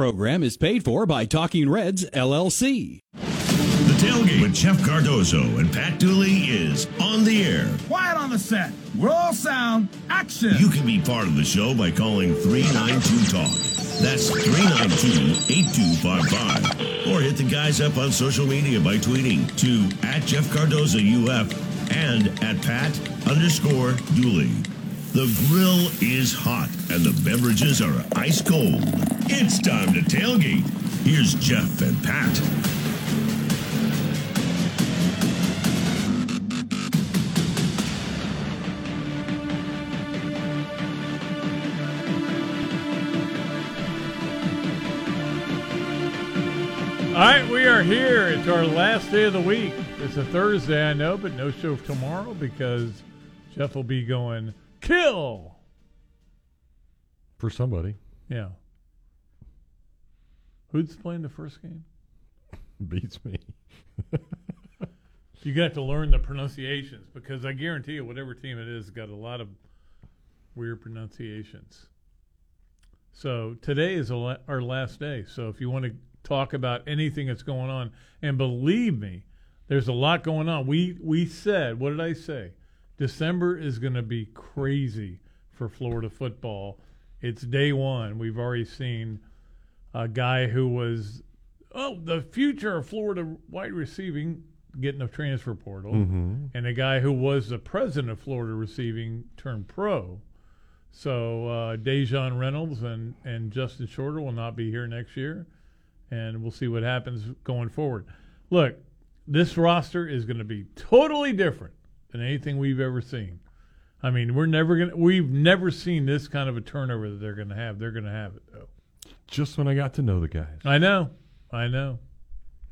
program is paid for by Talking Reds, LLC. The tailgate with Jeff Cardozo and Pat Dooley is on the air. Quiet on the set. We're all sound. Action. You can be part of the show by calling 392 Talk. That's 392 8255. Or hit the guys up on social media by tweeting to at Jeff Cardozo UF and at Pat underscore Dooley. The grill is hot and the beverages are ice cold. It's time to tailgate. Here's Jeff and Pat. All right, we are here. It's our last day of the week. It's a Thursday, I know, but no show tomorrow because Jeff will be going kill. for somebody. Yeah. Who's playing the first game? Beats me. You got to learn the pronunciations because I guarantee you, whatever team it is, got a lot of weird pronunciations. So today is our last day. So if you want to talk about anything that's going on, and believe me, there's a lot going on. We we said, what did I say? December is going to be crazy for Florida football. It's day one. We've already seen a guy who was oh the future of Florida wide receiving getting a transfer portal, and a guy who was the president of Florida receiving turned pro. So uh, Daejon Reynolds and and Justin Shorter will not be here next year, and we'll see what happens going forward. Look, this roster is going to be totally different than anything we've ever seen. I mean, we're never gonna we've never seen this kind of a turnover that they're going to have. They're going to have it though. Just when I got to know the guys. I know, I know.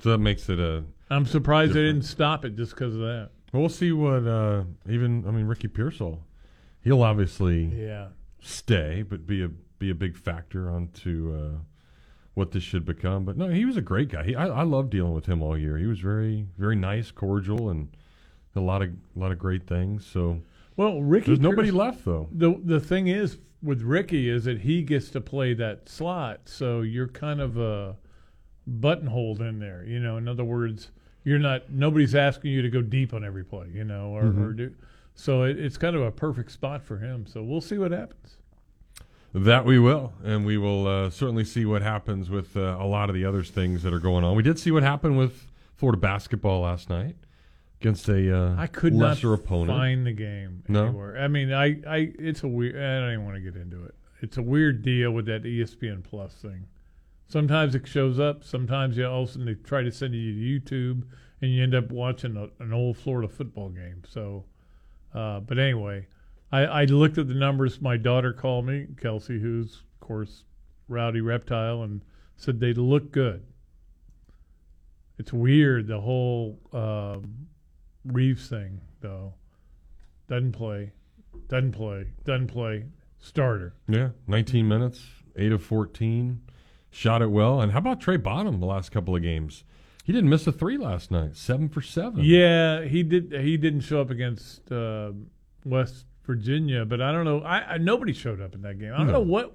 So that makes it a. I'm surprised they didn't stop it just because of that. Well, we'll see what uh, even. I mean, Ricky Pearsall. He'll obviously Yeah. stay, but be a be a big factor onto uh, what this should become. But no, he was a great guy. He, I, I loved dealing with him all year. He was very very nice, cordial, and a lot of a lot of great things. So Well, Ricky. there's nobody left though. The the thing is with Ricky is that he gets to play that slot, so you're kind of a buttonholed in there. You know, in other words, you're not nobody's asking you to go deep on every play. You know, or, or do so. It, it's kind of a perfect spot for him. So we'll see what happens. That we will, and we will uh, certainly see what happens with uh, a lot of the other things that are going on. We did see what happened with Florida basketball last night against a uh, I could lesser not opponent. find the game No? anywhere. I mean, I, I it's a weird. I don't even want to get into it. It's a weird deal with that ESPN Plus thing. Sometimes it shows up. Sometimes you all of a sudden they try to send you to YouTube, and you end up watching a, an old Florida football game. So, uh, but anyway, I, I looked at the numbers. My daughter called me, Kelsey, who's of course rowdy reptile, and said they look good. It's weird the whole um, Reeves thing, though. Doesn't play, doesn't play, doesn't play. Starter. Yeah, 19 minutes, 8 of 14. Shot it well. And how about Trey Bonham the last couple of games? He didn't miss a three last night. 7 for 7. Yeah, he did. He didn't show up against uh, West Virginia, but I don't know. I, I nobody showed up in that game. I don't No. know what.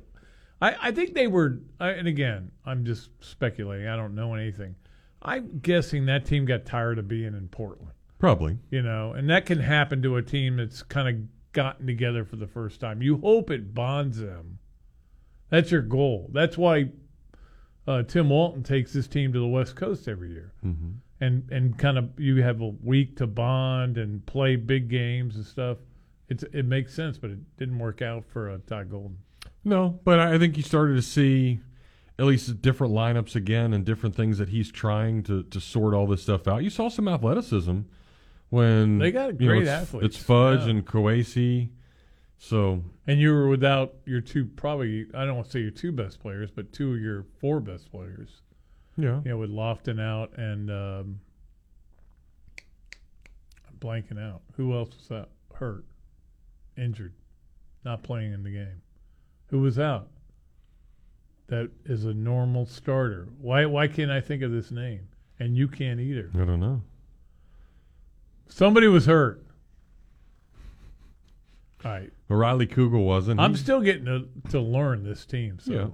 I, I think they were. I, and again, I'm just speculating. I don't know anything. I'm guessing that team got tired of being in Portland. Probably. you know, and that can happen to a team that's kind of gotten together for the first time. You hope it bonds them. That's your goal. That's why uh, Tim Walton takes his team to the West Coast every year, hmm and and kind of you have a week to bond and play big games and stuff. It's it makes sense, but it didn't work out for uh, Todd Golden. No, but I I think you started to see at least different lineups again and different things that he's trying to, to sort all this stuff out. You saw some athleticism when They got you know, great it's, athletes, It's Fudge yeah. and Coasi. So And you were without your two, probably I don't want to say your two best players, but two of your four best players. yeah, you know, with Lofton out and um, I'm blanking out. Who else was out? Hurt, injured, not playing in the game. Who was out? That is a normal starter. Why? Why can't I think of this name? And you can't either. I don't know. Somebody was hurt. All right, Riley Kugel wasn't. I'm He- still getting to, to learn this team. So Yeah.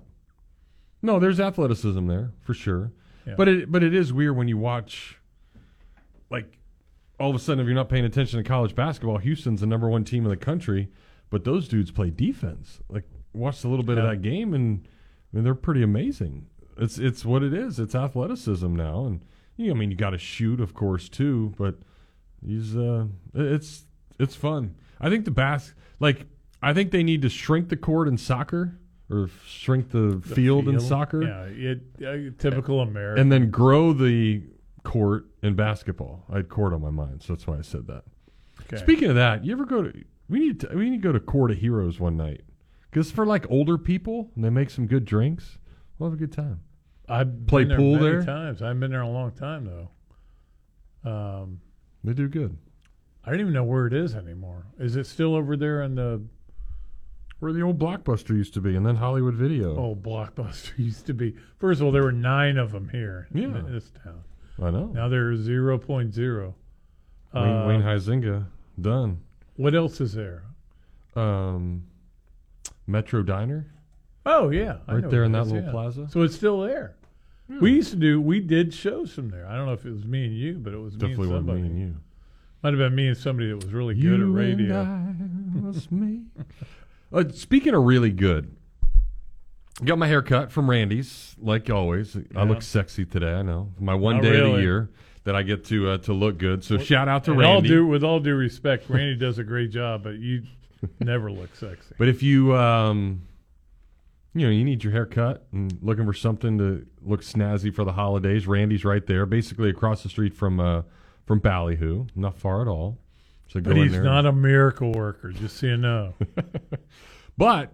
No, there's athleticism there for sure. Yeah. But it but it is weird when you watch like all of a sudden if you're not paying attention to college basketball, Houston's the number one team in the country, but those dudes play defense. Like watched a little bit Yeah. of that game and I mean they're pretty amazing. It's it's what it is. It's athleticism now and you know, I mean you got to shoot of course too, but he's uh it's it's fun. I think the bas like I think they need to shrink the court in soccer or shrink the, The field, in soccer Yeah, it, uh, typical American. and then grow the court in basketball. I had court on my mind, so that's why I said that. Okay. Speaking of that, you ever go to? We need to. We need to go to Court of Heroes one night because for like older people, and they make some good drinks. We'll have a good time. I've play there pool many there? times. I've been there a long time though. Um, They do good. I don't even know where it is anymore. Is it still over there in the Where the old Blockbuster used to be, and then Hollywood Video. old Blockbuster used to be? First of all, there were nine of them here Yeah. in this town. I know. Now point zero. Wayne, Uh, Wayne Huizenga done. what else is there? Um, Metro Diner Oh yeah, I right there in that is, little yeah. plaza. So it's still there. We used to do. We did shows from there. I don't know if it was me and you, but it was Definitely me and wasn't somebody. me and you. Might have been me and somebody that was really good at radio. And I was me. Uh, speaking of really good, got my hair cut from Randy's, like always. I look sexy today. I know my one Not day of the year that I get to uh, to look good. So shout out to And all Randy. due, with all due respect, Randy does a great job, but you never look sexy. But if you um, you know, you need your hair cut and looking for something to look snazzy for the holidays, Randy's right there, basically across the street from uh from Ballyhoo, not far at all. So go But he's not a miracle worker, just so you know. But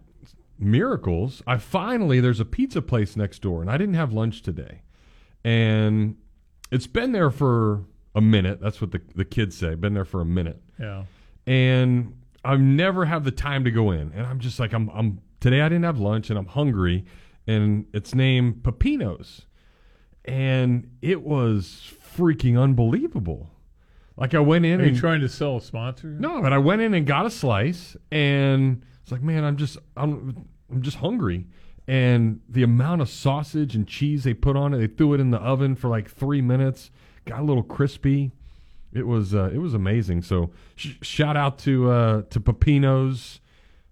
miracles, I finally there's a pizza place next door, and I didn't have lunch today, and it's been there for a minute. That's what the the kids say. Been there for a minute, Yeah. and I never have the time to go in, and I'm just like I'm I'm today I didn't have lunch, and I'm hungry, and it's named Pepino's, and it was freaking unbelievable. Like I went in Are and you trying to sell a sponsor? no, but I went in and got a slice, and it's like, man, I'm just, I'm, I'm just hungry. And the amount of sausage and cheese they put on it, they threw it in the oven for like three minutes, got a little crispy. It was, uh, it was amazing. So sh- shout out to uh, to Pepino's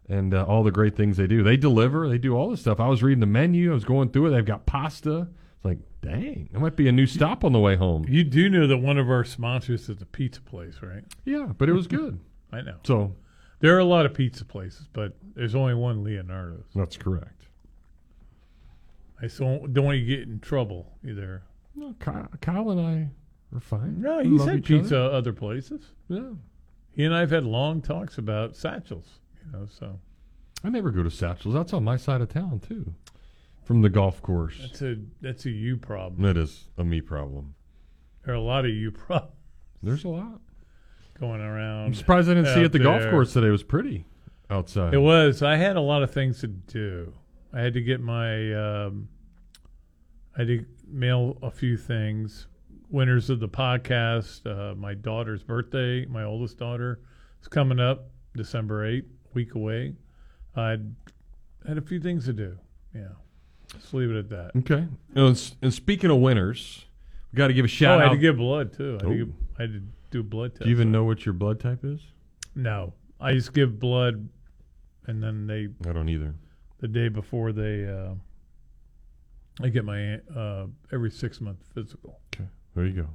and uh, all the great things they do. They deliver, they do all this stuff. I was reading the menu, I was going through it. They've got pasta. It's like, dang, that might be a new stop on the way home. You do know that one of our sponsors is a pizza place, right? Yeah, but it was good. I know. So There are a lot of pizza places, but there's only one Leonardo's. that's correct. I so don't want you to get in trouble either. No, Kyle, Kyle and I are fine. No, he's had each other. pizza other places. Yeah. He and I have had long talks about Satchel's, you know, so I never go to Satchel's. That's on my side of town too, from the golf course. that's a that's a you problem. That is a me problem. There are a lot of you problems There's a lot. going around. I'm surprised I didn't see it out at the golf there. course today. It was pretty outside. It was. I had a lot of things to do. I had to get my. Um, I had to mail a few things. Winners of the podcast. Uh, my daughter's birthday. My oldest daughter is coming up December eighth, week away. I had a few things to do. Yeah, Let's leave it at that. Okay. And, and speaking of winners, we got to give a Oh, shout I had out. to give blood too. I had, to, give, I had to do a blood test. Do you even know what your blood type is? No, I just give blood, and then they I don't either. the day before they uh, I get my uh, every six month physical. Okay. There you go.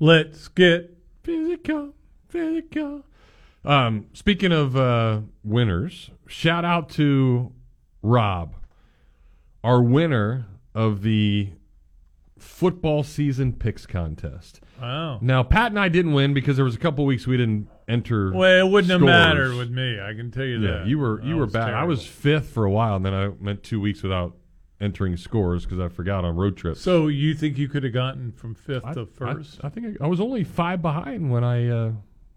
Let's get Physical, physical. Um, speaking of uh, winners, shout out to Rob, our winner of the football season picks contest. wow. Now, Pat and I didn't win because there was a couple weeks we didn't enter. Well, it wouldn't have mattered with me. I can tell you Yeah, that. you were you I were bad. I was fifth for a while, and then I went two weeks without entering scores because I forgot on road trips. So you think you could have gotten from fifth I, to first? I, I think I, I was only five behind when I uh,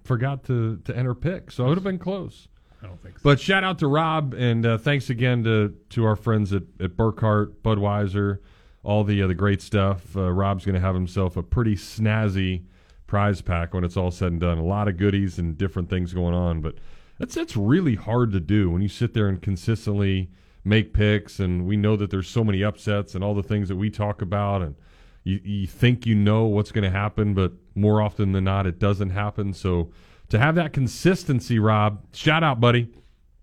forgot to to enter pick, so it would have been close. I don't think so. But shout out to Rob, and uh, thanks again to to our friends at at Burkhart, Budweiser, all the uh, the great stuff. Uh, Rob's going to have himself a pretty snazzy prize pack when it's all said and done. A lot of goodies and different things going on, but that's that's really hard to do when you sit there and consistently make picks, and we know that there's so many upsets and all the things that we talk about, and you, you think you know what's going to happen, but more often than not, it doesn't happen. So to have that consistency, Rob, shout out, buddy,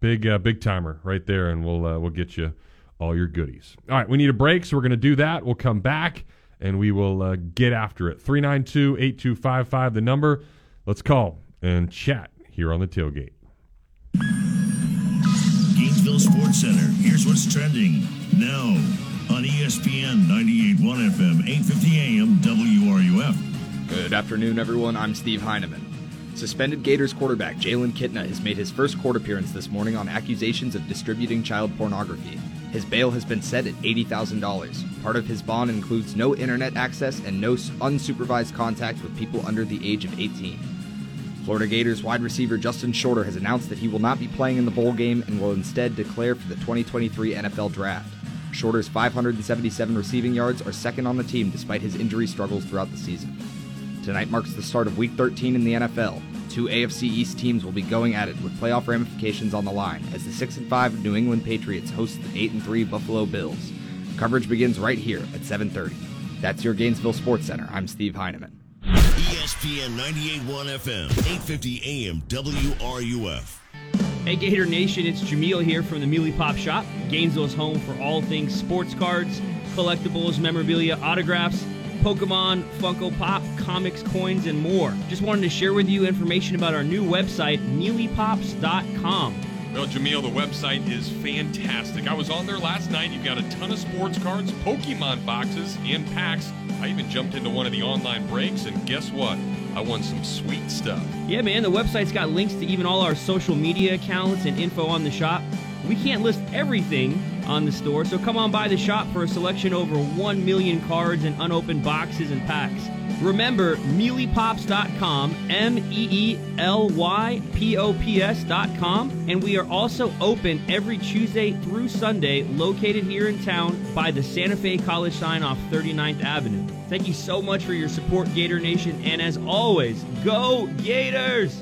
big uh, big timer right there, and we'll uh, we'll get you all your goodies. All right, we need a break, so we're going to do that. We'll come back and we will uh, get after it. 392 8255, the number. Let's call and chat here on the tailgate. Gainesville Sports Center. Here's what's trending now on ESPN 98.1 FM, 8:50 AM, WRUF. Good afternoon, everyone. I'm Steve Heineman. Suspended Gators quarterback Jalen Kitna has made his first court appearance this morning on accusations of distributing child pornography. His bail has been set at $80,000. Part of his bond includes no internet access and no unsupervised contact with people under the age of 18. Florida Gators wide receiver Justin Shorter has announced that he will not be playing in the bowl game and will instead declare for the 2023 NFL Draft. Shorter's 577 receiving yards are second on the team despite his injury struggles throughout the season. Tonight marks the start of Week 13 in the NFL. Two AFC East teams will be going at it with playoff ramifications on the line as the 6 and 5 New England Patriots host the 8 and 3 Buffalo Bills. Coverage begins right here at 7:30. That's your Gainesville Sports Center. I'm Steve Heineman. ESPN 98.1 FM, 8:50 AM, WRUF. Hey Gator Nation, it's Jameel here from the Meely Pop Shop, Gainesville's home for all things sports cards, collectibles, memorabilia, autographs, Pokemon, Funko Pop, comics, coins, and more. Just wanted to share with you information about our new website, meelypops.com. Well, Jameel, the website is fantastic. I was on there last night. You've got a ton of sports cards, Pokemon boxes, and packs. I even jumped into one of the online breaks, and guess what? I won some sweet stuff. Yeah, man, the website's got links to even all our social media accounts and info on the shop. We can't list everything on the store, so come on by the shop for a selection over 1 million cards and unopened boxes and packs. Remember, meelypops.com, M E E L Y P O P S.com, and we are also open every Tuesday through Sunday, located here in town by the Santa Fe College sign off 39th Avenue. Thank you so much for your support, Gator Nation, and as always, go Gators!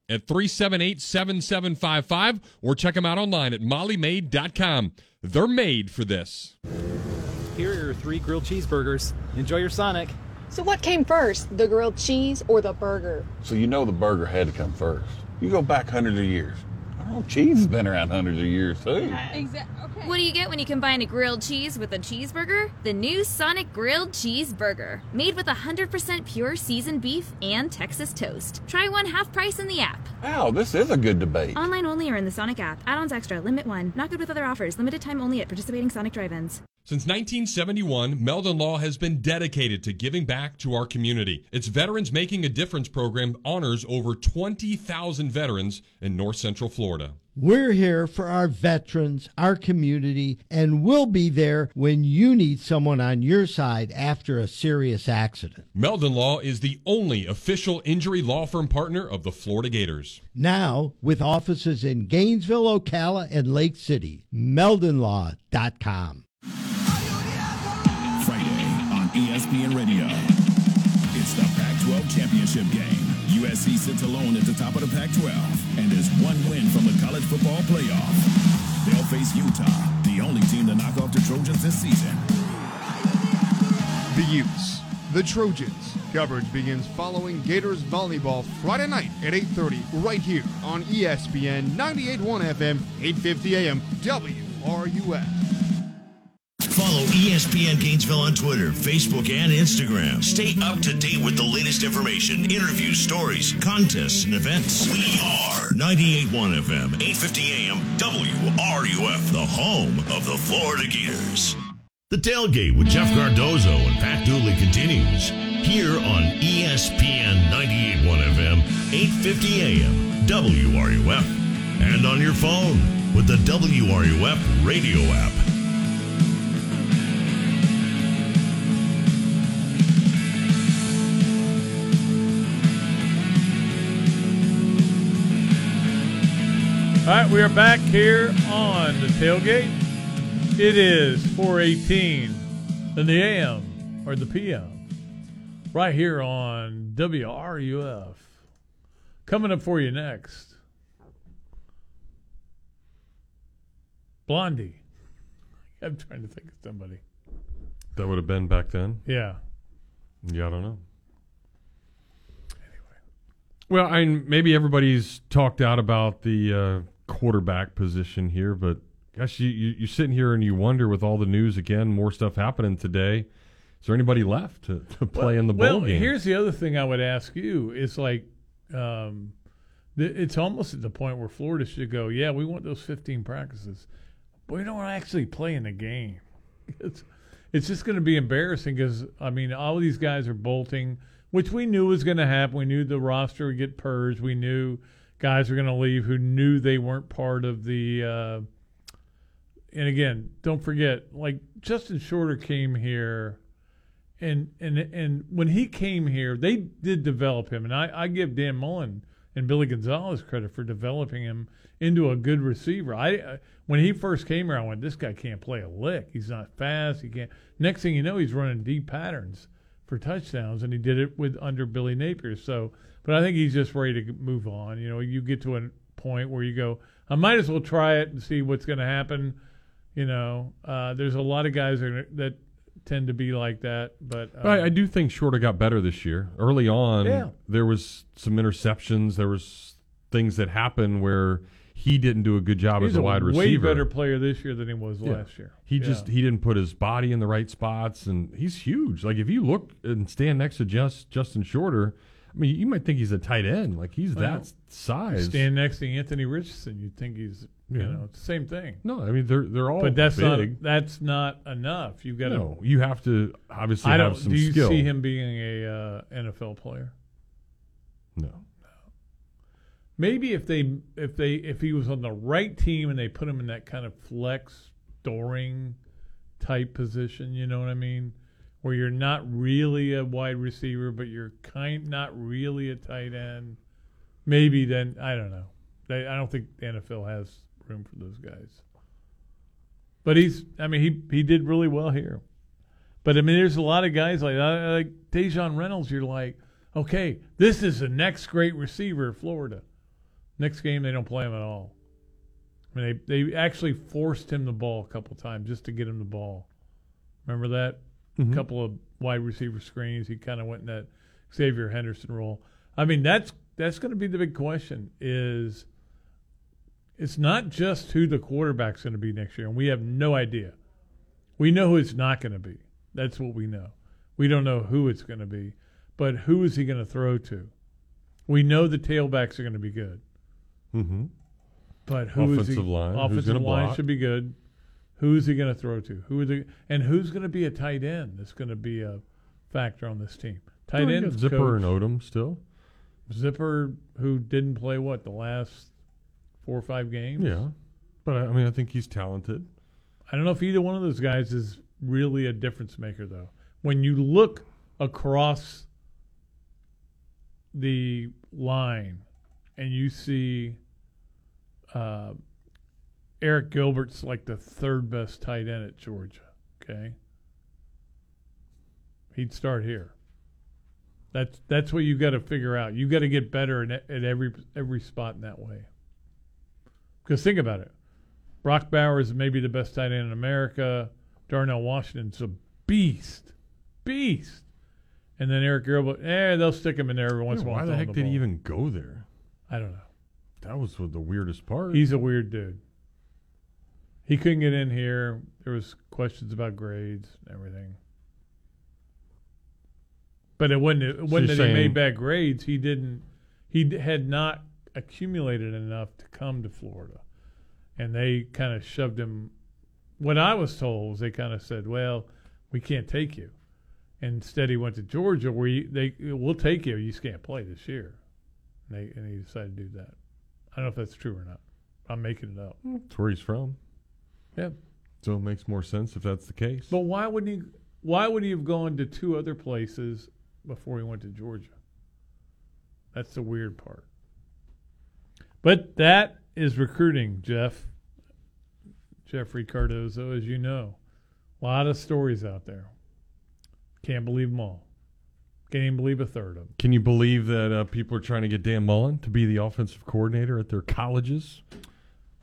at 378 7755 or check them out online at mollymaid.com. They're made for this. Here are your three grilled cheeseburgers. Enjoy your Sonic. So what came first, the grilled cheese or the burger? So you know the burger had to come first. You go back hundreds of years. Oh, cheese has been around hundreds of years too. Exactly. Okay. What do you get when you combine a grilled cheese with a cheeseburger? The new Sonic Grilled Cheeseburger, made with 100% pure seasoned beef and Texas toast. Try one half price in the app. Wow, this is a good debate. Online only or in the Sonic app. Add-ons extra. Limit one. Not good with other offers. Limited time only at participating Sonic drive-ins. Since 1971, Meldon Law has been dedicated to giving back to our community. Its Veterans Making a Difference program honors over 20,000 veterans in North Central Florida. We're here for our veterans, our community, and we'll be there when you need someone on your side after a serious accident. Meldon Law is the only official injury law firm partner of the Florida Gators. Now, with offices in Gainesville, Ocala, and Lake City, meldonlaw.com. Friday on ESPN Radio. It's the Pac 12 championship game. USC sits alone at the top of the Pac 12 and is one win from the college football playoff. They'll face Utah, the only team to knock off the Trojans this season. The Utes, the Trojans. Coverage begins following Gators volleyball Friday night at 8:30 right here on ESPN 98.1 FM, 8:50 AM, WRUF. Follow ESPN Gainesville on Twitter, Facebook, and Instagram. Stay up to date with the latest information, interviews, stories, contests, and events. We are 98.1 FM, 850 AM, WRUF, the home of the Florida Gators. The tailgate with Jeff Cardozo and Pat Dooley continues here on ESPN 98.1 FM, 850 AM, WRUF, and on your phone with the WRUF radio app. Right, we are back here on the tailgate. It is 418 in the AM or the PM. Right here on WRUF. Coming up for you next. Blondie. I'm trying to think of somebody. That would have been back then. Yeah. Yeah, I don't know. Well, I mean, maybe everybody's talked out about the uh, quarterback position here, but gosh, you, you you're sitting here and you wonder with all the news again, more stuff happening today. Is there anybody left to, to play well, in the bowl well, game? here's the other thing I would ask you: is like, um, th- it's almost at the point where Florida should go, yeah, we want those 15 practices, but we don't want actually play in the game. it's it's just going to be embarrassing because I mean, all of these guys are bolting, which we knew was going to happen. We knew the roster would get purged. We knew guys were going to leave who knew they weren't part of the. Uh, and again, don't forget, like Justin Shorter came here, and and and when he came here, they did develop him, and I, I give Dan Mullen and Billy Gonzales credit for developing him into a good receiver. I uh, when he first came here, I went, this guy can't play a lick. He's not fast. He can't. Next thing you know, he's running deep patterns for touchdowns, and he did it with under Billy Napier. So, but I think he's just ready to move on. You know, you get to a point where you go, I might as well try it and see what's going to happen. You know, uh, there's a lot of guys that, that tend to be like that, but uh, I, I do think Shorter got better this year. Early on, Yeah. there was some interceptions. There was things that happened where he didn't do a good job he's as a wide receiver. way better player this year than he was Yeah. last year. He Yeah. just he didn't put his body in the right spots, and he's huge. Like if you look and stand next to just Justin Shorter, I mean, you might think he's a tight end. Like he's Well, that size. stand next to Anthony Richardson, you'd think he's you Yeah. know it's the same thing. No, I mean they're they're all but that's big. not that's not enough. You've got to. no, you have to obviously I have don't. some Do you skill. see him being a uh, NFL player? No. Maybe if they if they if he was on the right team and they put him in that kind of flex storing type position, you know what I mean? Where you're not really a wide receiver, but you're kind not really a tight end. Maybe then I don't know. They, I don't think the NFL has room for those guys. But he's I mean he he did really well here. But I mean there's a lot of guys like uh, like Daejon Reynolds. You're like, okay, this is the next great receiver Florida. Next game they don't play him at all. I mean they they actually forced him the ball a couple times just to get him the ball. Remember that? Mhm. A couple of wide receiver screens. He kind of went in that Xzavier Henderson role. I mean that's that's going to be the big question. Is it's not just who the quarterback's going to be next year, and we have no idea. We know who it's not going to be. That's what we know. We don't know who it's going to be, but who is he going to throw to? We know the tailbacks are going to be good, Mm-hmm. but who is Offensive he? line, Offensive line block? should be good. Who is he going to throw to? Who are and who's going to be a tight end? That's going to be a factor on this team. Tight Well, end got Zipper and Odom still. Zipper, who didn't play what the last four or five games. Yeah, but I I mean I think he's talented. I don't know if either one of those guys is really a difference maker, though. When you look across the line and you see uh, Arik Gilbert's like the third best tight end at Georgia, okay? He'd start here. That's that's what you got to figure out. You got to get better in, at every every spot in that way. Because think about it, Brock Bowers is maybe the best tight end in America. Darnell Washington's a beast, beast. And then Arik Gilbert, eh, they'll stick him in there every once in a while. Why the heck did he even go there? I don't know. That was the weirdest part. He's a weird dude. He couldn't get in here. There was questions about grades and everything. But it wasn't. It wasn't that he made bad grades. He didn't. He d- had not accumulated enough to come to Florida, and they kind of shoved him. What I was told was they kind of said, "Well, we can't take you." Instead, he went to Georgia, where you, they we'll take you. You just can't play this year. And they and he decided to do that. I don't know if that's true or not. I'm making it up. That's where he's from. Yeah. So it makes more sense if that's the case. But why wouldn't he? Why would he have gone to two other places before he went to Georgia? That's the weird part. But that is recruiting, Jeff. Jeffrey Cardozo, as you know, a lot of stories out there. Can't believe them all. Can't even believe a third of them. Can you believe that uh, people are trying to get Dan Mullen to be the offensive coordinator at their colleges?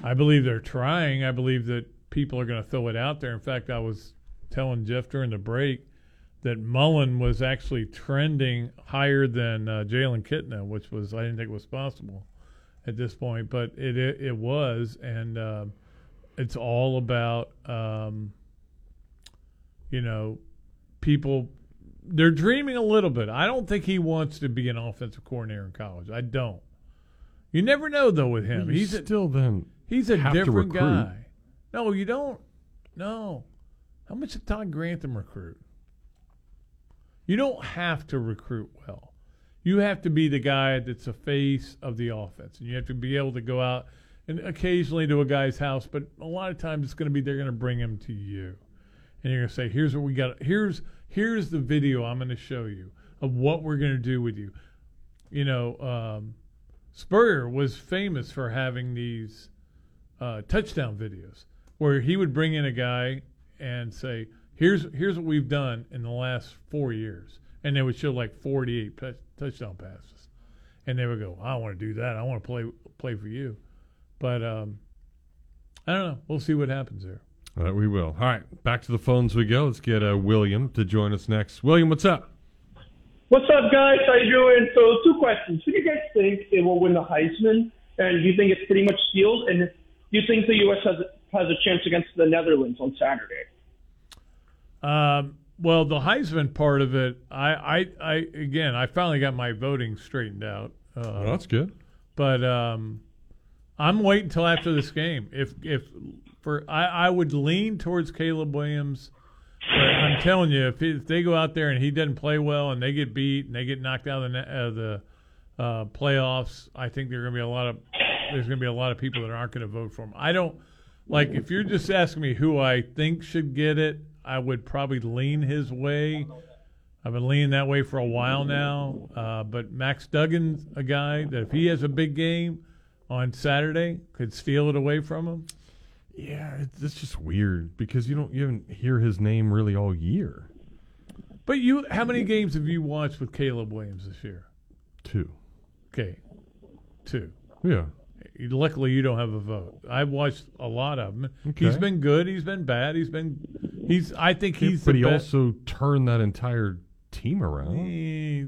I believe they're trying. I believe that people are going to throw it out there. In fact, I was telling Jeff during the break that Mullen was actually trending higher than uh, Jalen Kitna, which was I didn't think was possible at this point, but it it, it was, and uh, it's all about um, you know people. They're dreaming a little bit. I don't think he wants to be an offensive coordinator in college. I don't. You never know though with him. You He's a, still then He's a different guy. No, you don't. No. How much did Todd Grantham recruit? You don't have to recruit well. You have to be the guy that's the face of the offense. And you have to be able to go out and occasionally to a guy's house, but a lot of times it's going to be they're going to bring him to you. And you're going to say, "Here's what we got. Here's here's the video I'm going to show you of what we're going to do with you." You know, um, Spurrier was famous for having these uh, touchdown videos where he would bring in a guy and say, "Here's here's what we've done in the last four years," and they would show like 48 tou- touchdown passes, and they would go, "I want to do that. I want to play play for you," but um, I don't know. We'll see what happens there. All right, we will. All right, back to the phones we go. Let's get uh, William to join us next. William, what's up? What's up, guys? How you doing? So, two questions. Who do you guys think it will win the Heisman? And do you think it's pretty much sealed? And do you think the U.S. has has a chance against the Netherlands on Saturday? Um, well, the Heisman part of it, I, I, I again, I finally got my voting straightened out. Uh, Well, that's good. But um, I'm waiting until after this game. If if for I, I would lean towards Caleb Williams. But I'm telling you, if, he, if they go out there and he doesn't play well and they get beat and they get knocked out of the, net- of the uh, playoffs, I think there are going to be a lot of there's going to be a lot of people that aren't going to vote for him. I don't like if you're just asking me who I think should get it. I would probably lean his way. I've been leaning that way for a while now. Uh, but Max Duggan's a guy that if he has a big game on Saturday, could steal it away from him. Yeah, it's, it's just weird because you don't you haven't hear his name really all year. But you, how many games have you watched with Caleb Williams this year? Two. Okay, two. Yeah. Luckily, you don't have a vote. I've watched a lot of him. Okay. He's been good. He's been bad. He's been. He's. I think he's. but he best. also turned that entire team around. Eh,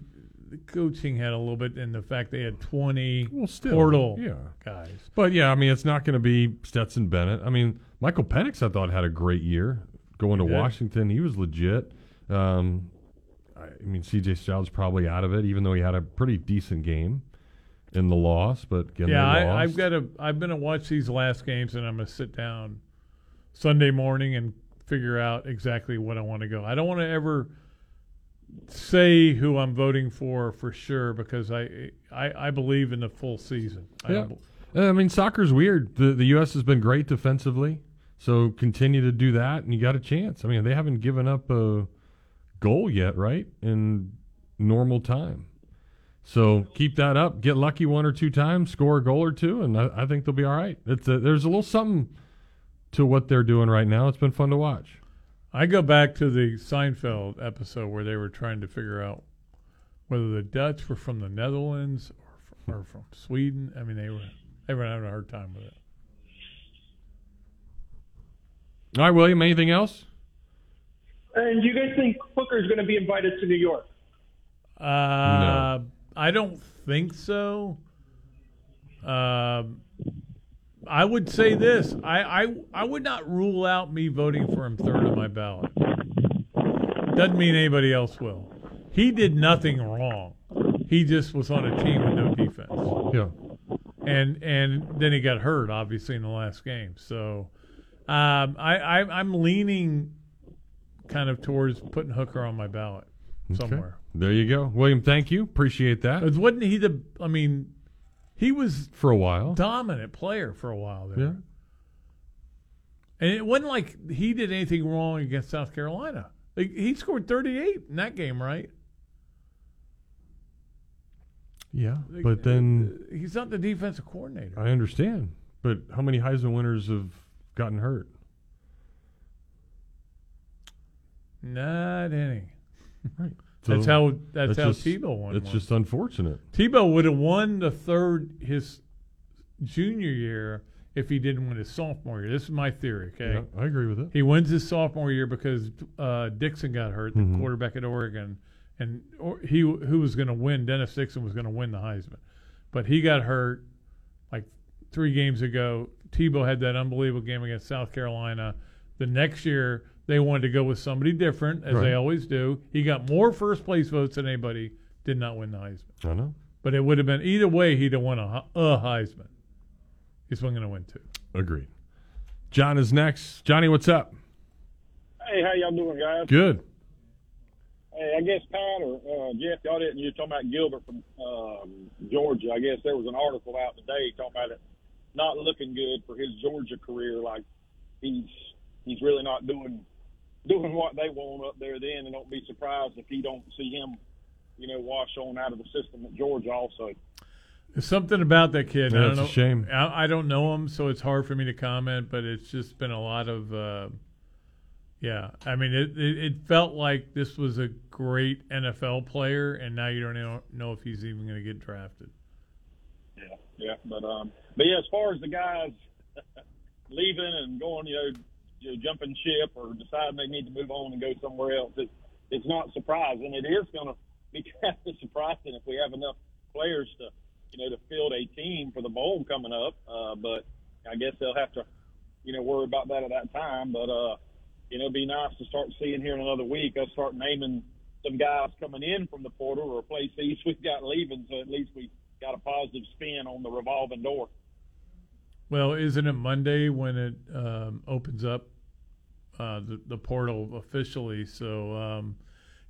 the coaching had a little bit in the fact they had twenty still, portal yeah. guys. But yeah, I mean, it's not going to be Stetson Bennett. I mean, Michael Penix, I thought had a great year going to. Washington. He was legit. Um, I I mean, C.J. Stroud's probably out of it, even though he had a pretty decent game in the loss. But again, yeah, I. I've got to. I've been to watch these last games, and I'm gonna sit down Sunday morning and figure out exactly what I want to go. I don't want to ever say who I'm voting for for sure because I I, I believe in the full season. I Yeah. don't- Uh, I mean, soccer's weird. The the U.S. has been great defensively, so continue to do that, and you got a chance. I mean, they haven't given up a goal yet, right? In normal time. So keep that up. Get lucky one or two times, score a goal or two, and I, I think they'll be all right. It's a, there's a little something to what they're doing right now. It's been fun to watch. I go back to the Seinfeld episode where they were trying to figure out whether the Dutch were from the Netherlands or from, or from Sweden. I mean, they were they were having a hard time with it. All right, William. Anything else? And do you guys think Hooker's going to be invited to New York? Uh, I don't think so. Um, I would say this: I, I I would not rule out me voting for him third on my ballot. Doesn't mean anybody else will. He did nothing wrong. He just was on a team with no defense. Yeah. And and then he got hurt, obviously, in the last game. So um, I, I I'm leaning kind of towards putting Hooker on my ballot somewhere. There you go, William. Thank you. Appreciate that. Wasn't he the? I mean, he was for a while. dominant player for a while there. Yeah. And it wasn't like he did anything wrong against South Carolina. Like, he scored 38 in that game, right? Yeah, but then uh, uh, He's not the defensive coordinator. I understand. But how many Heisman winners have gotten hurt? Not any. Right. That's how that's, how just- Tebow won. It's just unfortunate. Tebow would have won the third his junior year if he didn't win his sophomore year. This is my theory. Okay, Yeah, I agree with it. He wins his sophomore year because uh, Dixon got hurt, the Mhm. quarterback at Oregon, and or, he who was going to win. Dennis Dixon was going to win the Heisman, but he got hurt like three games ago. Tebow had that unbelievable game against South Carolina. The next year they wanted to go with somebody different, as they always do. He got more first place votes than anybody. Did not win the Heisman. I know. But it would have been either way. He'd have won a, He- a Heisman. He's one going to win two. Agreed. John is next. Johnny, what's up? Hey, how y'all doing, guys? Good. Hey, I guess Pat or uh, Jeff, y'all didn't. You're talking about Gilbert from um, Georgia. I guess there was an article out today talking about it not looking good for his Georgia career. Like he's he's really not doing doing what they want up there. Then, and don't be surprised if you don't see him, you know, wash on out of the system at Georgia also. There's something about that kid. Yeah, I don't it's a know. shame. I, I don't know him, so it's hard for me to comment. But it's just been a lot of, uh, yeah. I mean, it, it it felt like this was a great NFL player, and now you don't know, know if he's even going to get drafted. Yeah, yeah, but um, but yeah, as far as the guys leaving and going, you know, you know, jumping ship or deciding they need to move on and go somewhere else, it, it's not surprising. It is going to be kind of surprising if we have enough players to, you know, to field a team for the bowl coming up. Uh, but I guess they'll have to, you know, worry about that at that time. But uh, you know, it'd be nice to start seeing here in another week. Us start naming some guys coming in from the portal or replace these we've got leaving, so at least we got a positive spin on the revolving door. Well, isn't it Monday when it um, opens up uh, the the portal officially? So, um,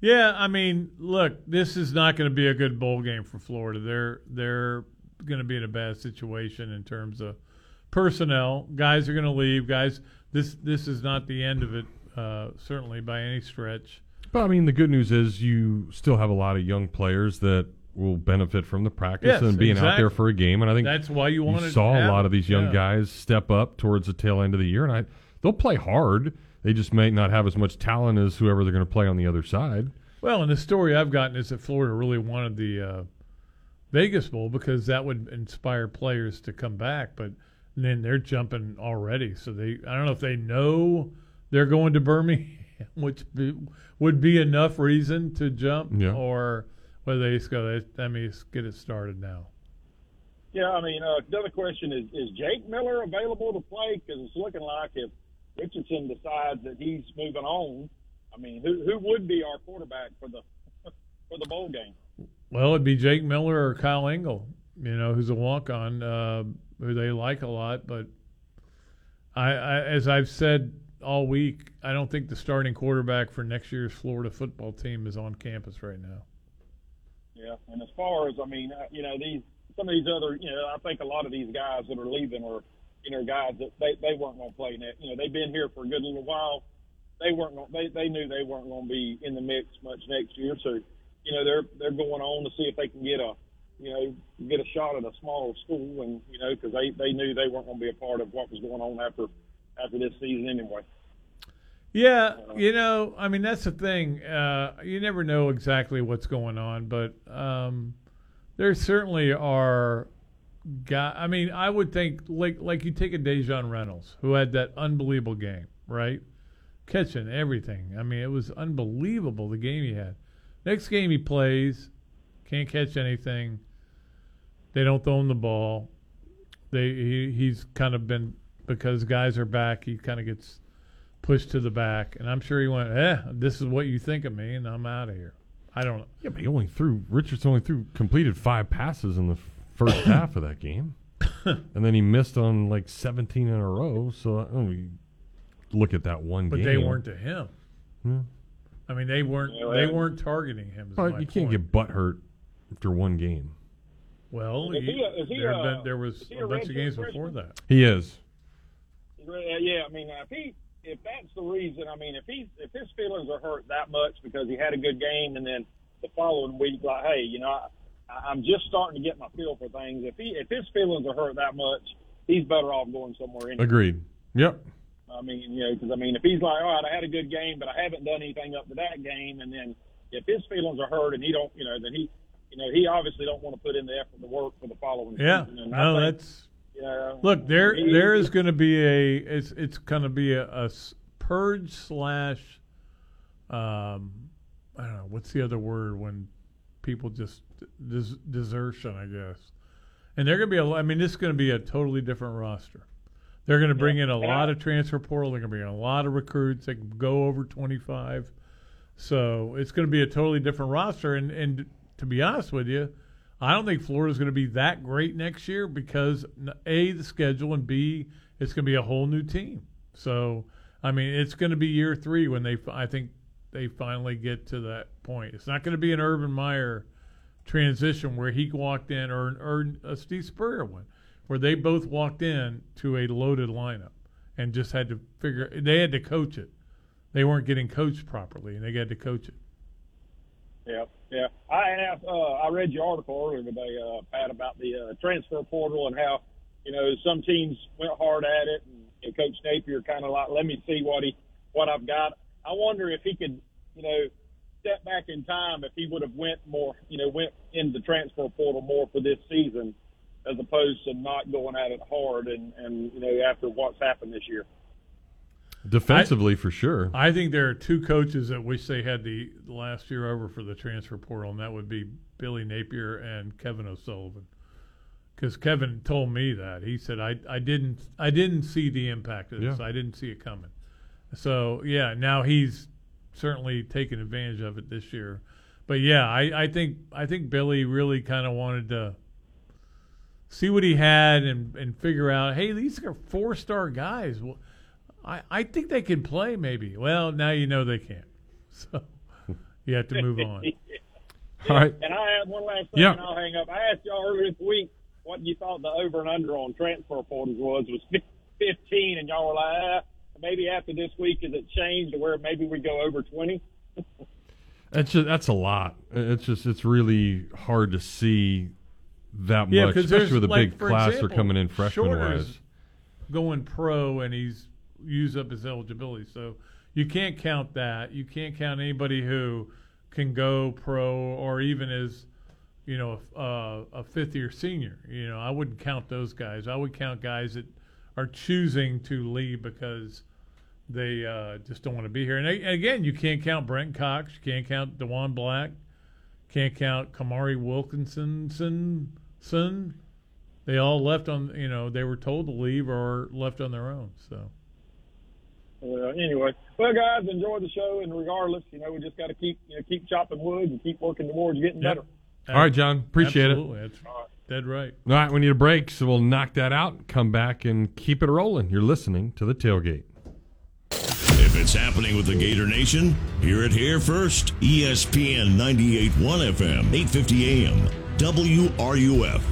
yeah, I mean, look, this is not going to be a good bowl game for Florida. They're they're going to be in a bad situation in terms of personnel. Guys are going to leave. Guys, this this is not the end of it, uh, certainly by any stretch. But I mean, the good news is you still have a lot of young players that will benefit from the practice Yes, and being out there for a game. And I think That's why you wanted to saw a lot of these young Yeah. guys step up towards the tail end of the year, and I they'll play hard. They just may not have as much talent as whoever they're going to play on the other side. Well, and the story I've gotten is that Florida really wanted the uh, Vegas Bowl because that would inspire players to come back, but then they're jumping already. So they, I don't know if they know they're going to Birmingham, which be, would be enough reason to jump, Yeah. or whether they just go, let me just get it started now. Yeah, I mean, uh, the other question is: Is Jack Miller available to play? Because it's looking like if Richardson decides that he's moving on, I mean, who who would be our quarterback for the for the bowl game? Well, it'd be Jack Miller or Kyle Engel, you know, who's a walk on, uh, who they like a lot. But I, I, as I've said all week, I don't think the starting quarterback for next year's Florida football team is on campus right now. Yeah, and as far as I mean, uh, you know, these some of these other, you know, I think a lot of these guys that are leaving are, you know, guys that they they weren't going to play next. You know, they've been here for a good little while. They weren't. Gonna, they they knew they weren't going to be in the mix much next year. So, you know, they're they're going on to see if they can get a, you know, get a shot at a smaller school, and you know, because they they knew they weren't going to be a part of what was going on after after this season anyway. Yeah, you know, I mean that's the thing. Uh, you never know exactly what's going on, but um, there certainly are. Guy, I mean, I would think like like you take a Daejon Reynolds who had that unbelievable game, right? Catching everything. I mean, it was unbelievable the game he had. Next game he plays, can't catch anything. They don't throw him the ball. They he, he's kind of been because guys are back. He kind of gets pushed to the back, and I'm sure he went, "Eh, this is what you think of me, and I'm out of here." I don't know. Yeah, but he only threw Richardson only threw completed five passes in the first half of that game, and then he missed on like 17 in a row. So I mean, look at that one But game. they weren't to him. Yeah. I mean, they weren't. Yeah, they weren't targeting him. is But my you can't point. get butt hurt after one game. Well, he- he a- is he there, have a- been, there was a a bunch of games freshman? before that. He is. Uh, Yeah, I mean, if he if that's the reason, I mean, if he's if his feelings are hurt that much because he had a good game and then the following week, like, hey, you know, I, I'm just starting to get my feel for things. If he if his feelings are hurt that much, he's better off going somewhere. Anyway. Agreed. Yep. I mean, you know, because I mean, if he's like, all right, I had a good game, but I haven't done anything up to that game, and then if his feelings are hurt and he don't, you know, then he, you know, he obviously don't want to put in the effort to work for the following Yeah, season. And no, think, that's look there. he- There is going to be a it's it's going to be a, a purge slash. Um, I don't know what's the other word when people just des- desertion, I guess. And they're going to be a. I mean, this is going to be a totally different roster. They're going to bring in a lot of transfer portal. They're going to bring in a lot of recruits. They can go over twenty five. So it's going to be a totally different roster. And and to be honest with you, I don't think Florida's going to be that great next year because a the schedule and b it's going to be a whole new team. So I mean, it's going to be year three when they I think they finally get to that point. It's not going to be an Urban Meyer transition where he walked in or or a Steve Spurrier one where they both walked in to a loaded lineup and just had to figure they had to coach it. They weren't getting coached properly and they had to coach it. Yeah, yeah. I asked, uh, I read your article earlier today, uh, Pat, about the uh, transfer portal and how you know some teams went hard at it, and, and Coach Napier kind of like, let me see what he what I've got. I wonder if he could, you know, step back in time if he would have went more, you know, went into the transfer portal more for this season as opposed to not going at it hard and and you know after what's happened this year. Defensively, for sure. I think there are two coaches that wish they had the last year over for the transfer portal, and that would be Billy Napier and Kevin O'Sullivan. Because Kevin told me that he said I, I didn't I didn't see the impact of this. Yeah. I didn't see it coming. So yeah, now he's certainly taken advantage of it this year. But yeah, I, I think I think Billy really kind of wanted to see what he had and, and figure out, hey, these are four star guys. Well, I, I think they can play maybe. Well, now you know they can't. So you have to move on. All right. And I have one last thing, Yeah. and I'll hang up. I asked y'all earlier this week what you thought the over and under on transfer portals was. It was 15, and y'all were like, ah, maybe after this week, is it changed to where maybe we go over 20? That's just that's a lot. It's just it's really hard to see that Yeah, much, especially with a like, big class example, they're coming in freshman wise. going pro and he's used up his eligibility. So you can't count that. You can't count anybody who can go pro or even is, you know, uh, a fifth year senior. You know, I wouldn't count those guys. I would count guys that are choosing to leave because they uh, just don't want to be here. And a- again, you can't count Brent Cox. You can't count Diwun Black. Can't count Kamari Wilkinson. Son, son. They all left on. You know, they were told to leave or left on their own. So. Uh, anyway, well, guys, enjoy the show, and regardless, you know, we just got to keep you know, keep chopping wood and keep working towards getting Yep. better. All right, John. Appreciate it. Absolutely. That's dead right. All right, we need a break, so we'll knock that out, come back, and keep it rolling. You're listening to the tailgate. If it's happening with the Gator Nation, hear it here first. ESPN 98.1 FM, 850 AM, WRUF.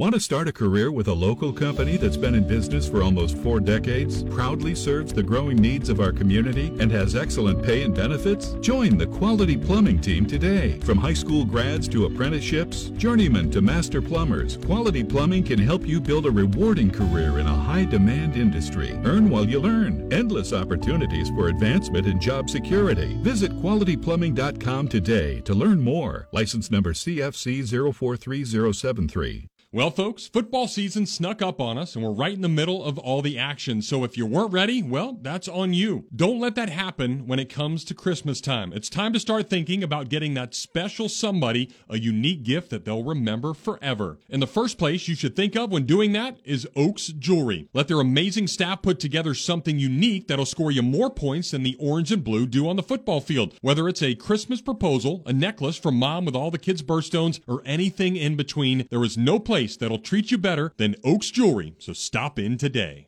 Want to start a career with a local company that's been in business for almost four decades, proudly serves the growing needs of our community, and has excellent pay and benefits? Join the Quality Plumbing team today. From high school grads to apprenticeships, journeymen to master plumbers, Quality Plumbing can help you build a rewarding career in a high demand industry. Earn while you learn. Endless opportunities for advancement and job security. Visit qualityplumbing.com today to learn more. License number CFC 043073. Well, folks, football season snuck up on us, and we're right in the middle of all the action. So if you weren't ready, well, that's on you. Don't let that happen when it comes to Christmas time. It's time to start thinking about getting that special somebody a unique gift that they'll remember forever. And the first place you should think of when doing that is Oaks Jewelry. Let their amazing staff put together something unique that'll score you more points than the orange and blue do on the football field. Whether it's a Christmas proposal, a necklace from mom with all the kids' birthstones, or anything in between, there is no place that'll treat you better than Oaks Jewelry. So stop in today.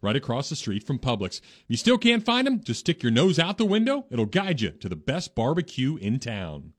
right across the street from Publix. If you still can't find them, just stick your nose out the window. It'll guide you to the best barbecue in town.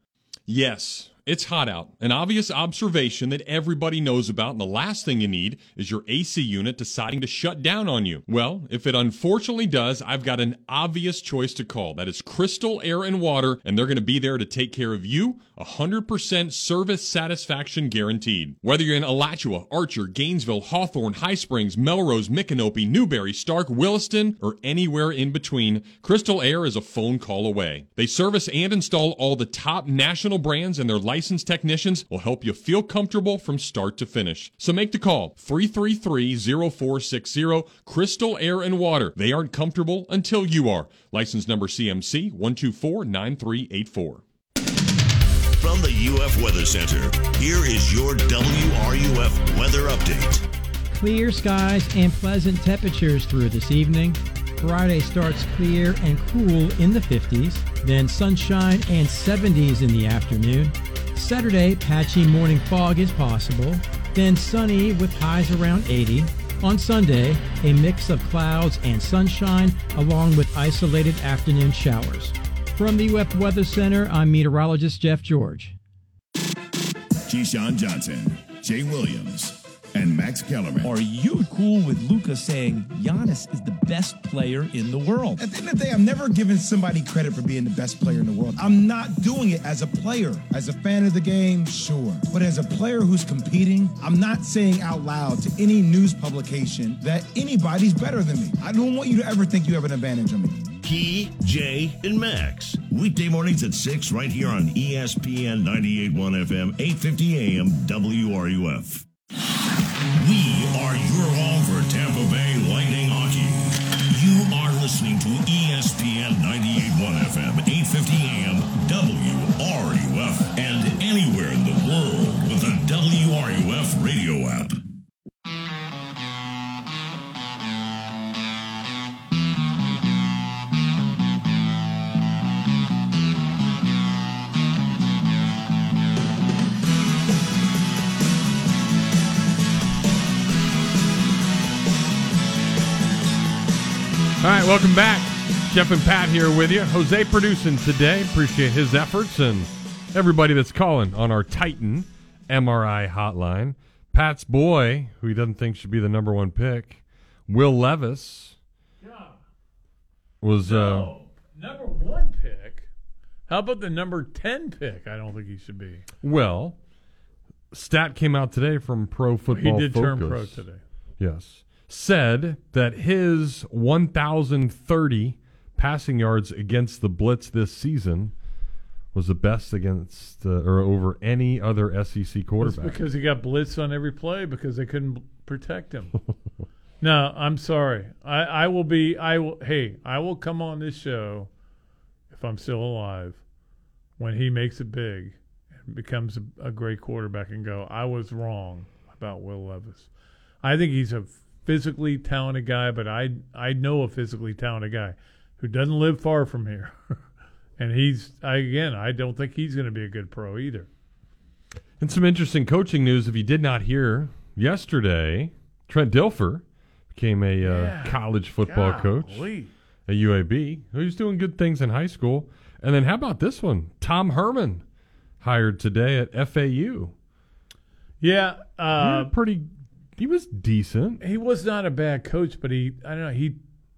Yes, it's hot out. An obvious observation that everybody knows about, and the last thing you need is your AC unit deciding to shut down on you. Well, if it unfortunately does, I've got an obvious choice to call. That is Crystal Air and Water, and they're going to be there to take care of you. 100% service satisfaction guaranteed. Whether you're in Alachua, Archer, Gainesville, Hawthorne, High Springs, Melrose, Micanopy, Newberry, Stark, Williston, or anywhere in between, Crystal Air is a phone call away. They service and install all the top national brands and their licensed technicians will help you feel comfortable from start to finish. So make the call 333-0460 Crystal Air and Water. They aren't comfortable until you are. License number CMC 1249384. From the UF Weather Center, here is your WRUF weather update. Clear skies and pleasant temperatures through this evening. Friday starts clear and cool in the 50s, then sunshine and 70s in the afternoon. Saturday, patchy morning fog is possible, then sunny with highs around 80. On Sunday, a mix of clouds and sunshine along with isolated afternoon showers. From the UF Weather Center, I'm meteorologist Jeff George. Keyshawn Johnson, Jay Williams, and Max Kellerman. Are you cool with Luka saying Giannis is the best player in the world? At the end of the day, I'm never giving somebody credit for being the best player in the world. I'm not doing it as a player. As a fan of the game, sure. But as a player who's competing, I'm not saying out loud to any news publication that anybody's better than me. I don't want you to ever think you have an advantage on me. Key, Jay, and Max. Weekday mornings at 6 right here on ESPN 98.1 FM, 850 AM, WRUF. We are your home for Tampa Bay Lightning hockey. You are listening to ESPN All right, welcome back. Jeff and Pat here with you. Jose producing today. Appreciate his efforts and everybody that's calling on our Titan MRI hotline. Pat's boy, who he doesn't think should be the number one pick, Will Levis, was uh, Number one pick. How about the number 10 pick? I don't think he should be. well. Stat came out today from Pro Football He did Focus. turn pro today. Yes, said that his 1,030 passing yards against the blitz this season was the best against uh, or over any other SEC It's quarterback. because he got blitzed on every play because they couldn't b- protect him. no, I'm sorry. I, I will be. I will. Hey, I will come on this show if I'm still alive when he makes it big and becomes a, a great quarterback and go. I was wrong about Will Levis. I think he's a physically talented guy, but I I know a physically talented guy who doesn't live far from here. And he's I, again, I don't think he's going to be a good pro either. And some interesting coaching news. If you did not hear yesterday, Trent Dilfer became a uh, college football coach at UAB. He was doing good things in high school. And then how about this one? Tom Herman hired today at FAU. Yeah, uh, pretty He was decent. He was not a bad coach, but he I don't know he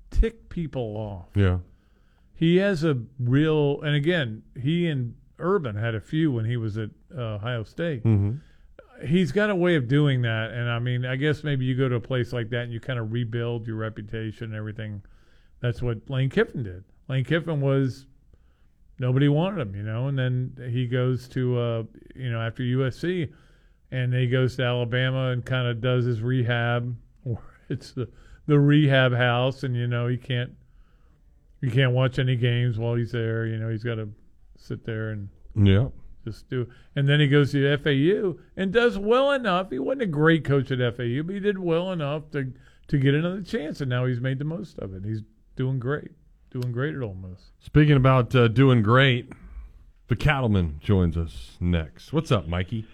ticked people off. Yeah. He has a real, and again, he and Urban had a few when he was at uh, Ohio State. Mhm. He's got a way of doing that, and I mean, I guess maybe you go to a place like that and you kind of rebuild your reputation and everything. That's what Lane Kiffin did. Lane Kiffin was nobody wanted him, you know, and then he goes to uh, you know after USC, and then he goes to Alabama and kind of does his rehab. It's the the rehab house, and you know he can't you can't watch any games while he's there. You know he's got to sit there and Yeah. just do. And then he goes to FAU and does well enough. He wasn't a great coach at FAU, but he did well enough to to get another chance, and now he's made the most of it. He's doing great, doing great at Ole Miss. Speaking about uh, doing great, the Cattleman joins us next. What's up, Mikey?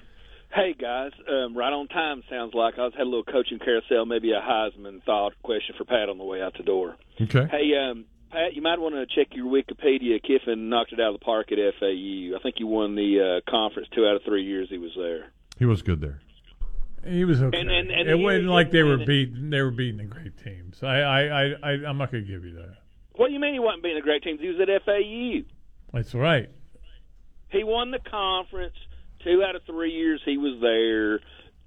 Hey guys, um, right on time sounds like I was had a little coaching carousel, maybe a Heisman thought question for Pat on the way out the door. Okay. Hey, um, Pat, you might want to check your Wikipedia. Kiffin knocked it out of the park at FAU. I think he won the uh, conference two out of three years he was there. He was good there. He was okay. And- and- and it wasn't year- like they were and- beating. They were beating the great teams. I, I, I, I I'm not going to give you that. What do you mean he wasn't beating a great team? He was at FAU. That's right. He won the conference two out of three years he was there.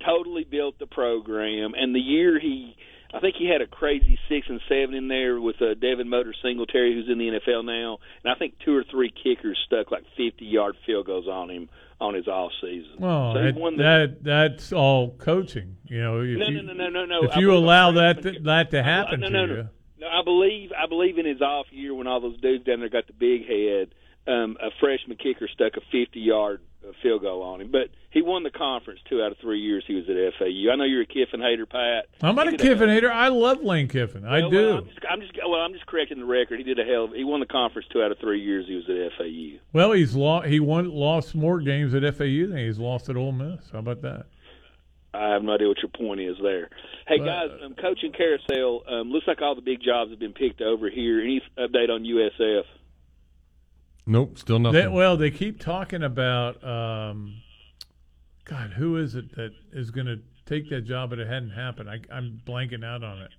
Totally built the program, and the year he, I think he had a crazy six and seven in there with uh, Devin Motor Singletary, who's in the NFL now, and I think two or three kickers stuck like fifty yard field goals on him on his off season. Well, so that, the, that that's all coaching. You know, if no, you, no, no, no, no, no. if I you allow that to, that to happen no, to no, you, no. No, I believe I believe in his off year when all those dudes down there got the big head. Um, a freshman kicker stuck a 50 yard uh, field goal on him, but he won the conference two out of three years he was at FAU. I know you're a Kiffin hater, Pat. I'm not a Kiffin hater. I love Lane Kiffin. I do. Well, I'm just, I'm just well, I'm just correcting the record. He did a hell. Of, he won the conference two out of three years he was at FAU. Well, he's lost. He won lost more games at FAU than he's lost at Ole Miss. How about that? I have no idea what your point is there. Hey But- guys, um, coaching carousel. Um, looks like all the big jobs have been picked over here. Any update on USF? Nope, still nothing. They, well, they keep talking about. Um, God, who is it that is going to take that job? But it hadn't happened. I, I'm blanking out on it.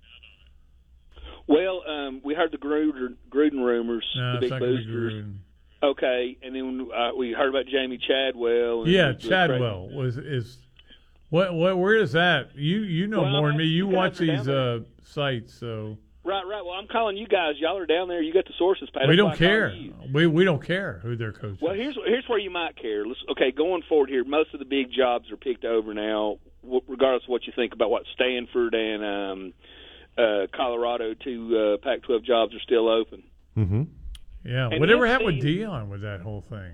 Well, um, we heard the Gruden, Gruden rumors, No, the it's big not be boosters. Gruden. Okay, and then uh, we heard about Jamey Chadwell. And Yeah, the- the Chadwell was is. What what where is that? You you know Well, more than me. You you watch these uh, sites, so Right, right. Well, I'm calling you guys. Y'all are down there. You got the sources, Pat. we don't why I call care. We we don't care who their coach. Is. Well, here's here's where you might care. Let's, okay, going forward here, most of the big jobs are picked over now. Regardless of what you think about what Stanford and um, uh, Colorado, two uh, Pac-12 jobs are still open. Mm-hmm. Yeah, And whatever happened with Deion with that whole thing?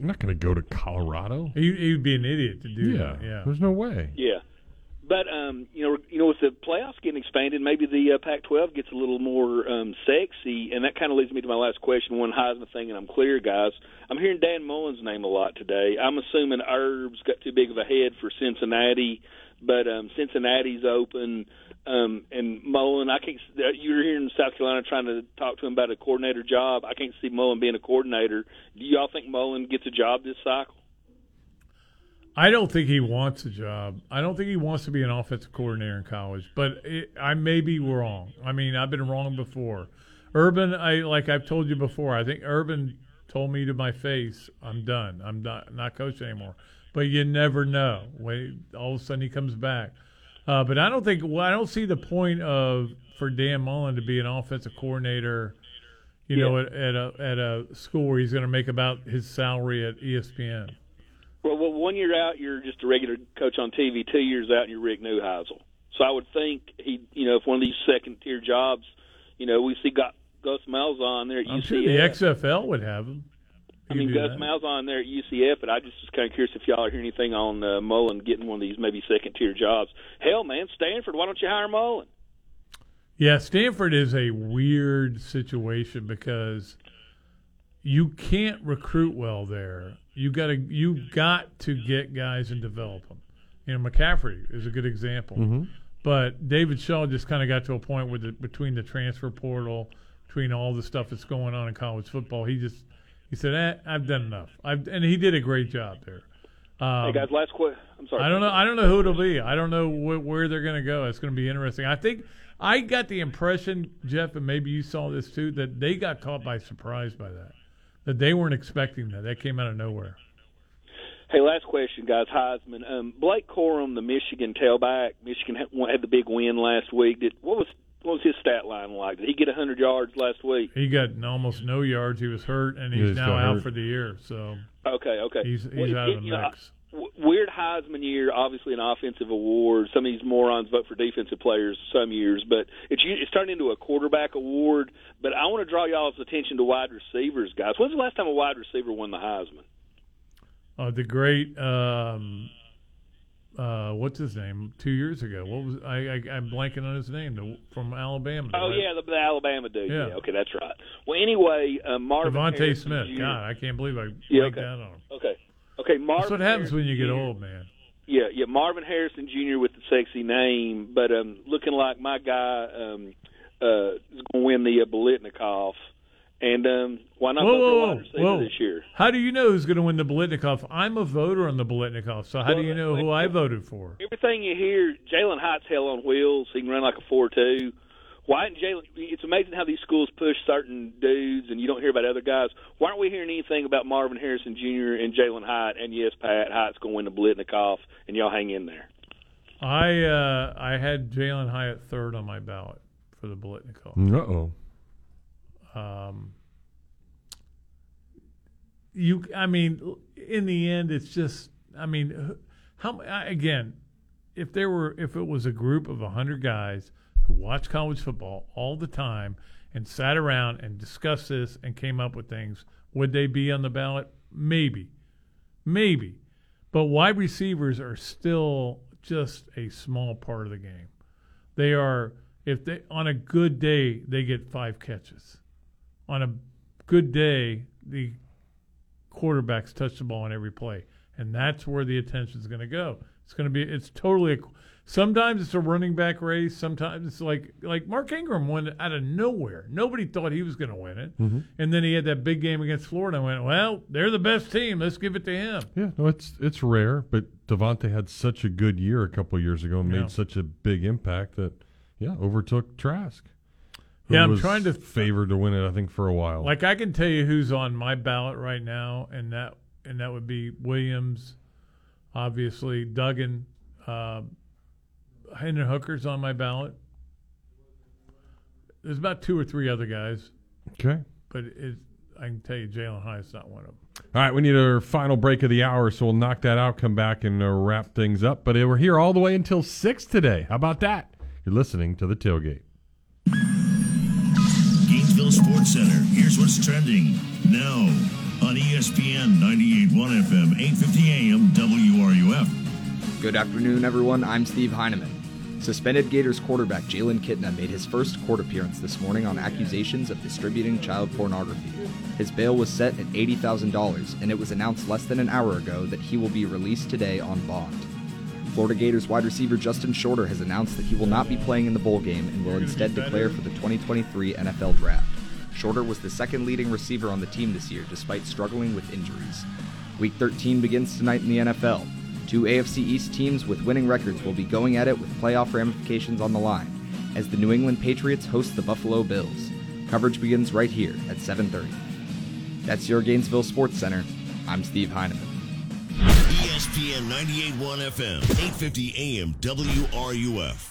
I'm not going to go to Colorado. He he'd be an idiot to do Yeah, that. Yeah, there's no way. Yeah, but um, you know, you know, with the playoffs getting expanded, maybe the uh, Pac-12 gets a little more um, sexy, and that kind of leads me to my last question. One Heisman thing, and I'm clear, guys. I'm hearing Dan Mullen's name a lot today. I'm assuming Herb's got too big of a head for Cincinnati, but um, Cincinnati's open. Um, and Mullen, I can't. uh, You're here in South Carolina trying to talk to him about a coordinator job. I can't see Mullen being a coordinator. Do y'all think Mullen gets a job this cycle? I don't think he wants a job. I don't think he wants to be an offensive coordinator in college. But it, I may be wrong. I mean, I've been wrong before. Urban, I like I've told you before. I think Urban told me to my face, "I'm done. I'm not not coaching anymore." But you never know. When all of a sudden he comes back. Uh, but I don't think. Well, I don't see the point of for Dan Mullen to be an offensive coordinator. You know, at, at a at a school where he's going to make about his salary at ESPN. Well, well, one year out, you're just a regular coach on TV. Two years out, you're Rick Neuheisel. So I would think he, you know, if one of these second tier jobs, you know, we see got Gus Malzahn there at I'm UCF. sure the XFL would have him. I mean, Gus Malzahn there at UCF, but I just was kind of curious if y'all are hearing anything on uh, Mullen getting one of these maybe second tier jobs. Hell, man, Stanford, why don't you hire Mullen? Yeah, Stanford is a weird situation because you can't recruit well there. You got to you got to get guys and develop them. You know, McCaffrey is a good example. Mhm. But David Shaw just kind of got to a point where the, between the transfer portal, between all the stuff that's going on in college football, he just he said, eh, "I've done enough." I've and he did a great job there. Um, hey guys, last question. I'm sorry. I don't know. I don't know who it'll be. I don't know wh- where they're going to go. It's going to be interesting. I think I got the impression, Jeff, and maybe you saw this too, that they got caught by surprise by that. That they weren't expecting that. That came out of nowhere. Hey, last question, guys. Heisman. Um, Blake Corum, the Michigan tailback. Michigan had, had the big win last week. Did what was what was his stat line like? Did he get 100 yards last week? He got almost no yards. He was hurt, and he's was now out hurt. for the year. So Okay, okay. he's he's Well, out of the you know, mix. w- weird Heisman year, obviously an offensive award. Some of these morons vote for defensive players some years, but it's it's turned into a quarterback award. But I want to draw y'all's attention to wide receivers, guys. When's the last time a wide receiver won the Heisman? Uh, the great, um, uh, what's his name? Two years ago, what was I? I I'm blanking on his name. The, from Alabama. Oh right? yeah, the, the Alabama dude. Yeah. Yeah. okay, that's right. Well, anyway, uh, Marvin DeVonta Smith. God, I can't believe I Yeah, blanked okay. out on him. Okay, okay, Marvin. That's what happens when you get Jr. old, man. Yeah, yeah, Marvin Harrison Jr. with the sexy name, but um, looking like my guy um, uh, is going to win the uh, Biletnikoff. And um, why not Whoa, vote for a whoa, whoa, this year? How do you know who's going to win the Biletnikoff? I'm a voter on the Biletnikoff, so how do you know who I voted for? Everything you hear, Jalen Hyatt's hell on wheels. He can run like a four-two. Why didn't Jalen? It's amazing how these schools push certain dudes, and you don't hear about other guys. Why aren't we hearing anything about Marvin Harrison Jr. and Jalen Hyatt? And yes, Pat Hyatt's going to win the Biletnikoff, and y'all hang in there. I uh, I had Jalen Hyatt third on my ballot for the Biletnikoff. Uh oh. Um, you, I mean, in the end, it's just, I mean, how I- again, if there were, if it was a group of hundred guys who watch college football all the time and sat around and discussed this and came up with things, would they be on the ballot? Maybe, maybe, but wide receivers are still just a small part of the game. They are, if they on a good day, they get five catches on a good day, the quarterbacks touch the ball on every play, and that's where the attention is going to go. It's going to be. It's totally. A, sometimes it's a running back race. Sometimes it's like like Mark Ingram won out of nowhere. Nobody thought he was going to win it, Mhm. and then he had that big game against Florida. I went, well, they're the best team. Let's give it to him. Yeah, no, it's it's rare, but DeVonta had such a good year a couple years ago and Yeah. made such a big impact that yeah, overtook Trask. who Yeah, I'm was trying to- favor to win it. I think for a while. Like I can tell you who's on my ballot right now, and that and that would be Williams, obviously Duggan, uh, Hendon Hooker's on my ballot. There's about two or three other guys, okay. but it, I can tell you Jalen Hyatt's not one of them. All right, we need our final break of the hour, so we'll knock that out, come back, and uh, wrap things up. But uh, we're here all the way until six today. How about that? You're listening to the tailgate. Gainesville Sports Center. Here's what's trending now on ESPN 98.1 FM, 8:50 AM, WRUF. Good afternoon, everyone. I'm Steve Heineman. Suspended Gators quarterback Jalen Kitna made his first court appearance this morning on accusations of distributing child pornography. His bail was set at $80,000, and it was announced less than an hour ago that he will be released today on bond. Florida Gators wide receiver Justin Shorter has announced that he will not be playing in the bowl game and will instead declare for the 2023 NFL Draft. Shorter was the second leading receiver on the team this year, despite struggling with injuries. Week 13 begins tonight in the NFL. Two AFC East teams with winning records will be going at it with playoff ramifications on the line, as the New England Patriots host the Buffalo Bills. Coverage begins right here at 7:30. That's your Gainesville Sports Center. I'm Steve Heineman. ESPN 98.1 FM, 8:50 AM, WRUF.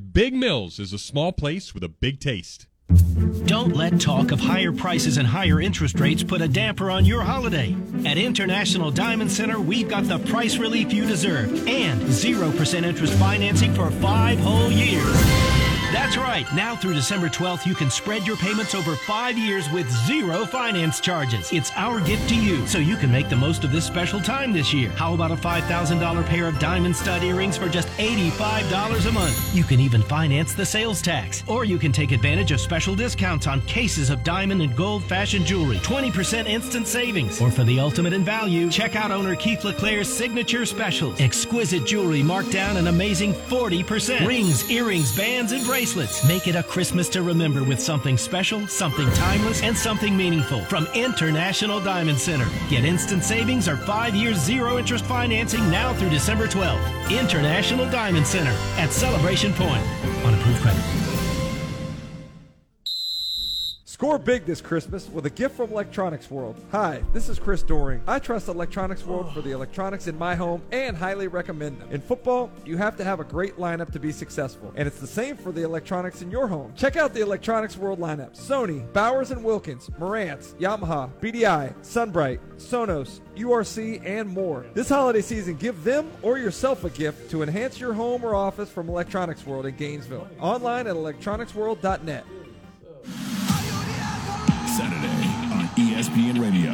Big Mills is a small place with a big taste. Don't let talk of higher prices and higher interest rates put a damper on your holiday. At International Diamond Center, we've got the price relief you deserve and 0% interest financing for five whole years. That's right. Now through December 12th, you can spread your payments over five years with zero finance charges. It's our gift to you, so you can make the most of this special time this year. How about a $5,000 pair of diamond stud earrings for just $85 a month? You can even finance the sales tax. Or you can take advantage of special discounts on cases of diamond and gold fashion jewelry. 20% instant savings. Or for the ultimate in value, check out owner Keith LeClaire's signature specials. Exquisite jewelry marked down an amazing 40%. Rings, earrings, bands, and bracelets. Make it a Christmas to remember with something special, something timeless, and something meaningful from International Diamond Center. Get instant savings or five years zero interest financing now through December 12th. International Diamond Center at Celebration Point on approved credit. Score big this Christmas with a gift from Electronics World. Hi, this is Chris Doering. I trust Electronics World for the electronics in my home and highly recommend them. In football, you have to have a great lineup to be successful, and it's the same for the electronics in your home. Check out the Electronics World lineup Sony, Bowers and Wilkins, Marantz, Yamaha, BDI, SunBrite, Sonos, URC, and more. This holiday season, give them or yourself a gift to enhance your home or office from Electronics World in Gainesville. Online at electronicsworld.net. ESPN Radio.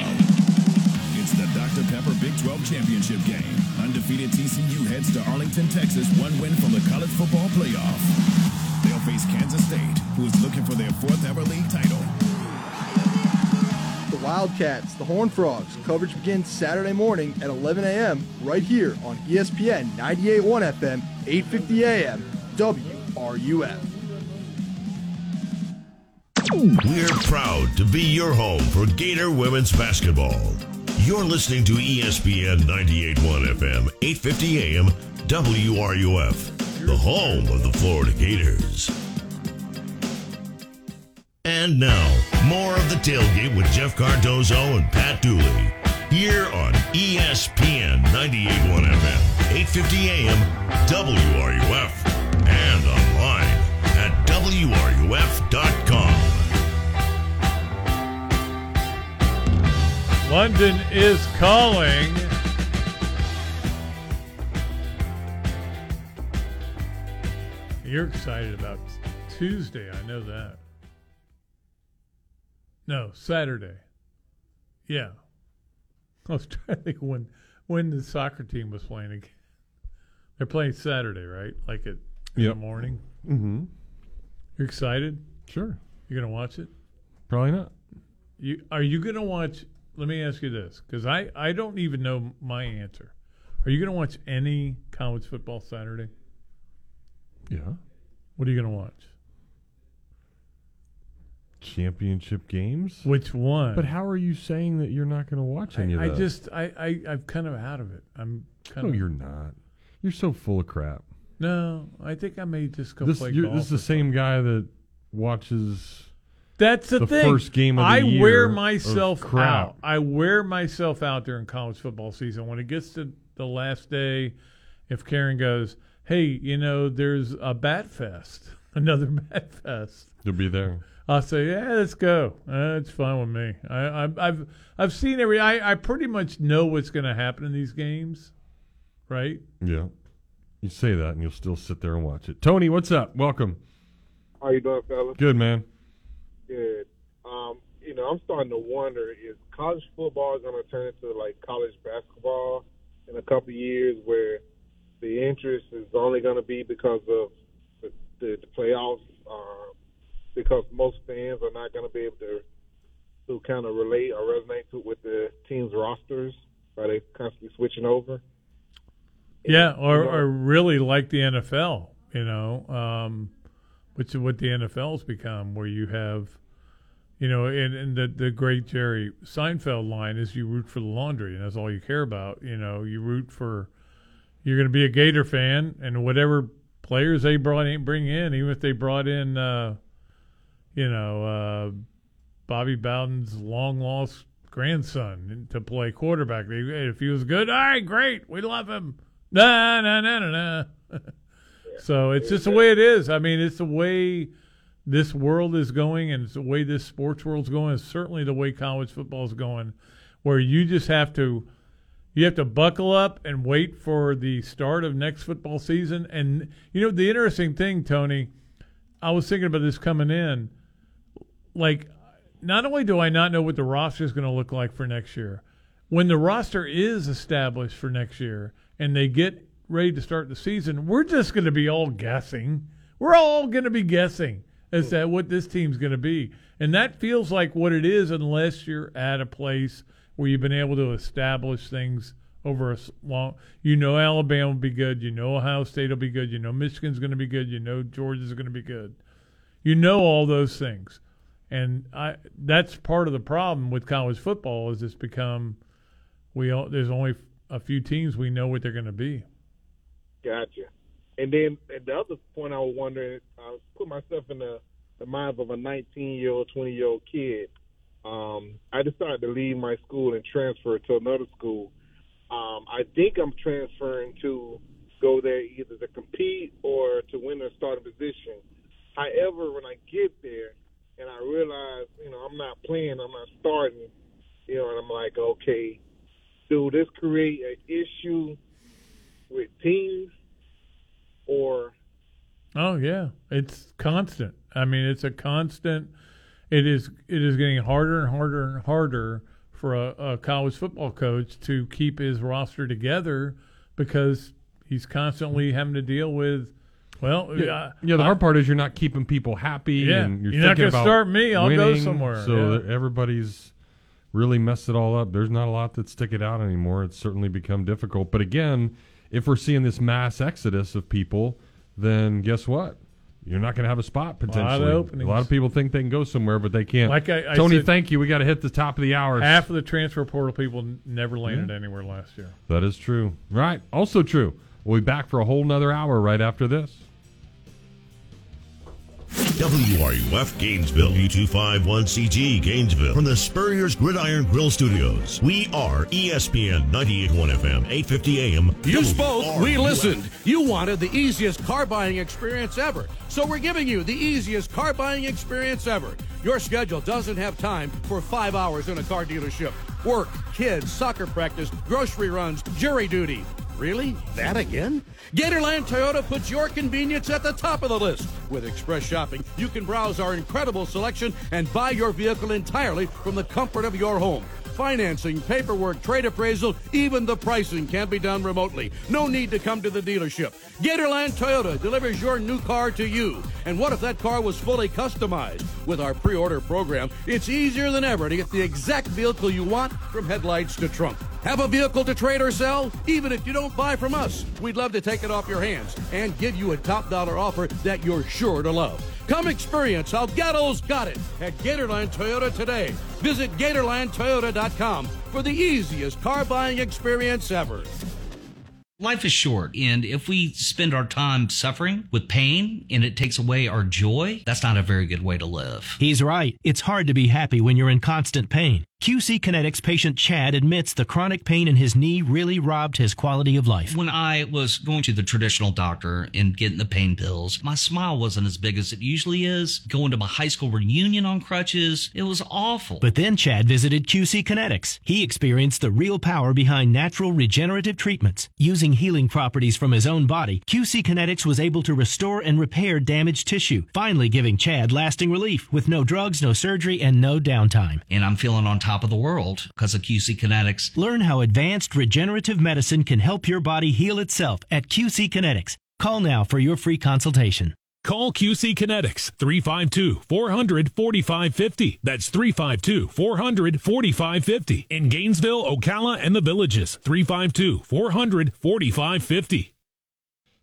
It's the Dr. Pepper Big 12 Championship game. Undefeated TCU heads to Arlington, Texas, one win from the college football playoff. They'll face Kansas State, who is looking for their fourth ever league title. The Wildcats, the Horned Frogs. Coverage begins Saturday morning at 11 a.m. right here on ESPN 98.1 FM, 8:50 a.m. WRUF. We're proud to be your home for Gator women's basketball. You're listening to ESPN 98.1 FM, 8:50 AM, WRUF, the home of the Florida Gators. And now, more of the tailgate with Jeff Cardozo and Pat Dooley here on ESPN 98.1 FM, 8:50 AM, WRUF, and online at WRUF.com. London is calling. You're excited about Tuesday. I know that. No, Saturday. Yeah. I was trying to think when when the soccer team was playing again. They're playing Saturday, right? Like at in the morning. Mm-hmm. You're excited? Sure. You're gonna watch it? Probably not. You are you gonna watch? Let me ask you this, because I I don't even know my answer. Are you gonna watch any college football Saturday? Yeah. What are you gonna watch? Championship games? Which one? But how are you saying that you're not going to watch any I, of I just I, I I'm kind of out of it. I'm kind No, of you're not. You're so full of crap. no. I think I may just go This, play golf. this is the same guy that watches. That's the, the thing. first game of the I year wear myself crap. out. I wear myself out during college football season. When it gets to the last day, if Karen goes, "Hey, you know, there's a bat fest, another bat fest," You'll be there. I'll say, "Yeah, let's go. Uh, it's fine with me." I, I, I've I've seen every. I, I pretty much know what's going to happen in these games, right? Yeah. You say that and you'll still sit there and watch it. Tony, what's up? Welcome. How you doing, fellas? Good, man. Good. Um, you know, I'm starting to wonder is college football going to turn into like college basketball in a couple of years, where the interest is only going to be because of the, the, the playoffs, uh, because most fans are not going to be able to to kind of relate or resonate to with the team's rosters, by they constantly switching over. Yeah, or, or really like the NFL, you know, um, which is what the NFL's become, where you have, you know, and, and the the great Jerry Seinfeld line is you root for the laundry, and that's all you care about. You know, you root for, you're going to be a Gator fan, and whatever players they brought in, bring in, even if they brought in, uh, you know, uh, Bobby Bowden's long lost grandson to play quarterback. If he was good, all right, great, we love him. Nah, nah, nah, nah, so it's just the way it is. I mean, it's the way this world is going, and it's the way this sports world's going. It's certainly the way college football is going, where you just have to you have to buckle up and wait for the start of next football season. And you know the interesting thing, Tony, I was thinking about this coming in. Like, not only do I not know what the roster is going to look like for next year, when the roster is established for next year and they get ready to start the season, we're just going to be all guessing. We're all going to be guessing as to what this team's going to be. And that feels like what it is unless you're at a place where you've been able to establish things over a long. You know, Alabama will be good. You know, Ohio State will be good. You know, Michigan's going to be good. You know, Georgia's going to be good. You know all those things, and I that's part of the problem with college football is it's become we all, there's only a few teams we know what they're going to be. Gotcha. And then the other point I was wondering, I put myself in the, the minds of a 19 year old, 20 year old kid. Um, I decided to leave my school and transfer to another school. Um, I think I'm transferring to go there either to compete or to win a starting position. However, when I get there and I realize, you know, I'm not playing, I'm not starting, you know, and I'm like, okay, do this create an issue with teams or Oh yeah, it's constant. I mean, it's a constant. It is. It is getting harder and harder and harder for a, a college football coach to keep his roster together because he's constantly having to deal with. Well, Yeah, uh, yeah. The I- hard part is you're not keeping people happy, Yeah, and you're, you're not gonna start me, I'll go somewhere, So yeah. that everybody's really messed it all up. There's not a lot that stick it out anymore. It's certainly become difficult. But again, if we're seeing this mass exodus of people, then guess what? You're not going to have a spot potentially. openings. A lot of people think they can go somewhere, but they can't. Like I- I Tony, said- thank you. We got to hit the top of the hour. half of the transfer portal people never landed Yeah. anywhere last year. That is true. Right. Also true. We'll be back for a whole nother hour right after this. WRUF Gainesville, U251CG Gainesville, from the Spurrier's Gridiron Grill Studios. We are ESPN 98.1 FM, 850 AM. You spoke, we listened. You wanted the easiest car buying experience ever. So we're giving you the easiest car buying experience ever. Your schedule doesn't have time for five hours in a car dealership. Work, kids, soccer practice, grocery runs, jury duty. Really? That again? Gatorland Toyota puts your convenience at the top of the list. With Express Shopping, you can browse our incredible selection and buy your vehicle entirely from the comfort of your home. Financing, paperwork, trade appraisal, even the pricing can be done remotely. No need to come to the dealership. Gatorland Toyota delivers your new car to you. And what if that car was fully customized? With our pre order program, it's easier than ever to get the exact vehicle you want from headlights to trunk. Have a vehicle to trade or sell? Even if you don't buy from us, we'd love to take it off your hands and give you a top dollar offer that you're sure to love. Come experience how Gatto's got it at Gatorland Toyota today. Visit GatorlandToyota.com for the easiest car buying experience ever. Life is short, and if we spend our time suffering with pain and it takes away our joy, that's not a very good way to live. He's right. It's hard to be happy when you're in constant pain. QC Kinetics patient Chad admits the chronic pain in his knee really robbed his quality of life. When I was going to the traditional doctor and getting the pain pills, my smile wasn't as big as it usually is. Going to my high school reunion on crutches, it was awful. But then Chad visited QC Kinetics. He experienced the real power behind natural regenerative treatments. Using healing properties from his own body, QC Kinetics was able to restore and repair damaged tissue, finally giving Chad lasting relief with no drugs, no surgery, and no downtime. and I'm feeling on top of the world because of QC Kinetics. Learn how advanced regenerative medicine can help your body heal itself at QC Kinetics. Call now for your free consultation. Call QC Kinetics 352 400 4550. That's 352 400 4550. In Gainesville, Ocala, and the villages 352 400 4550.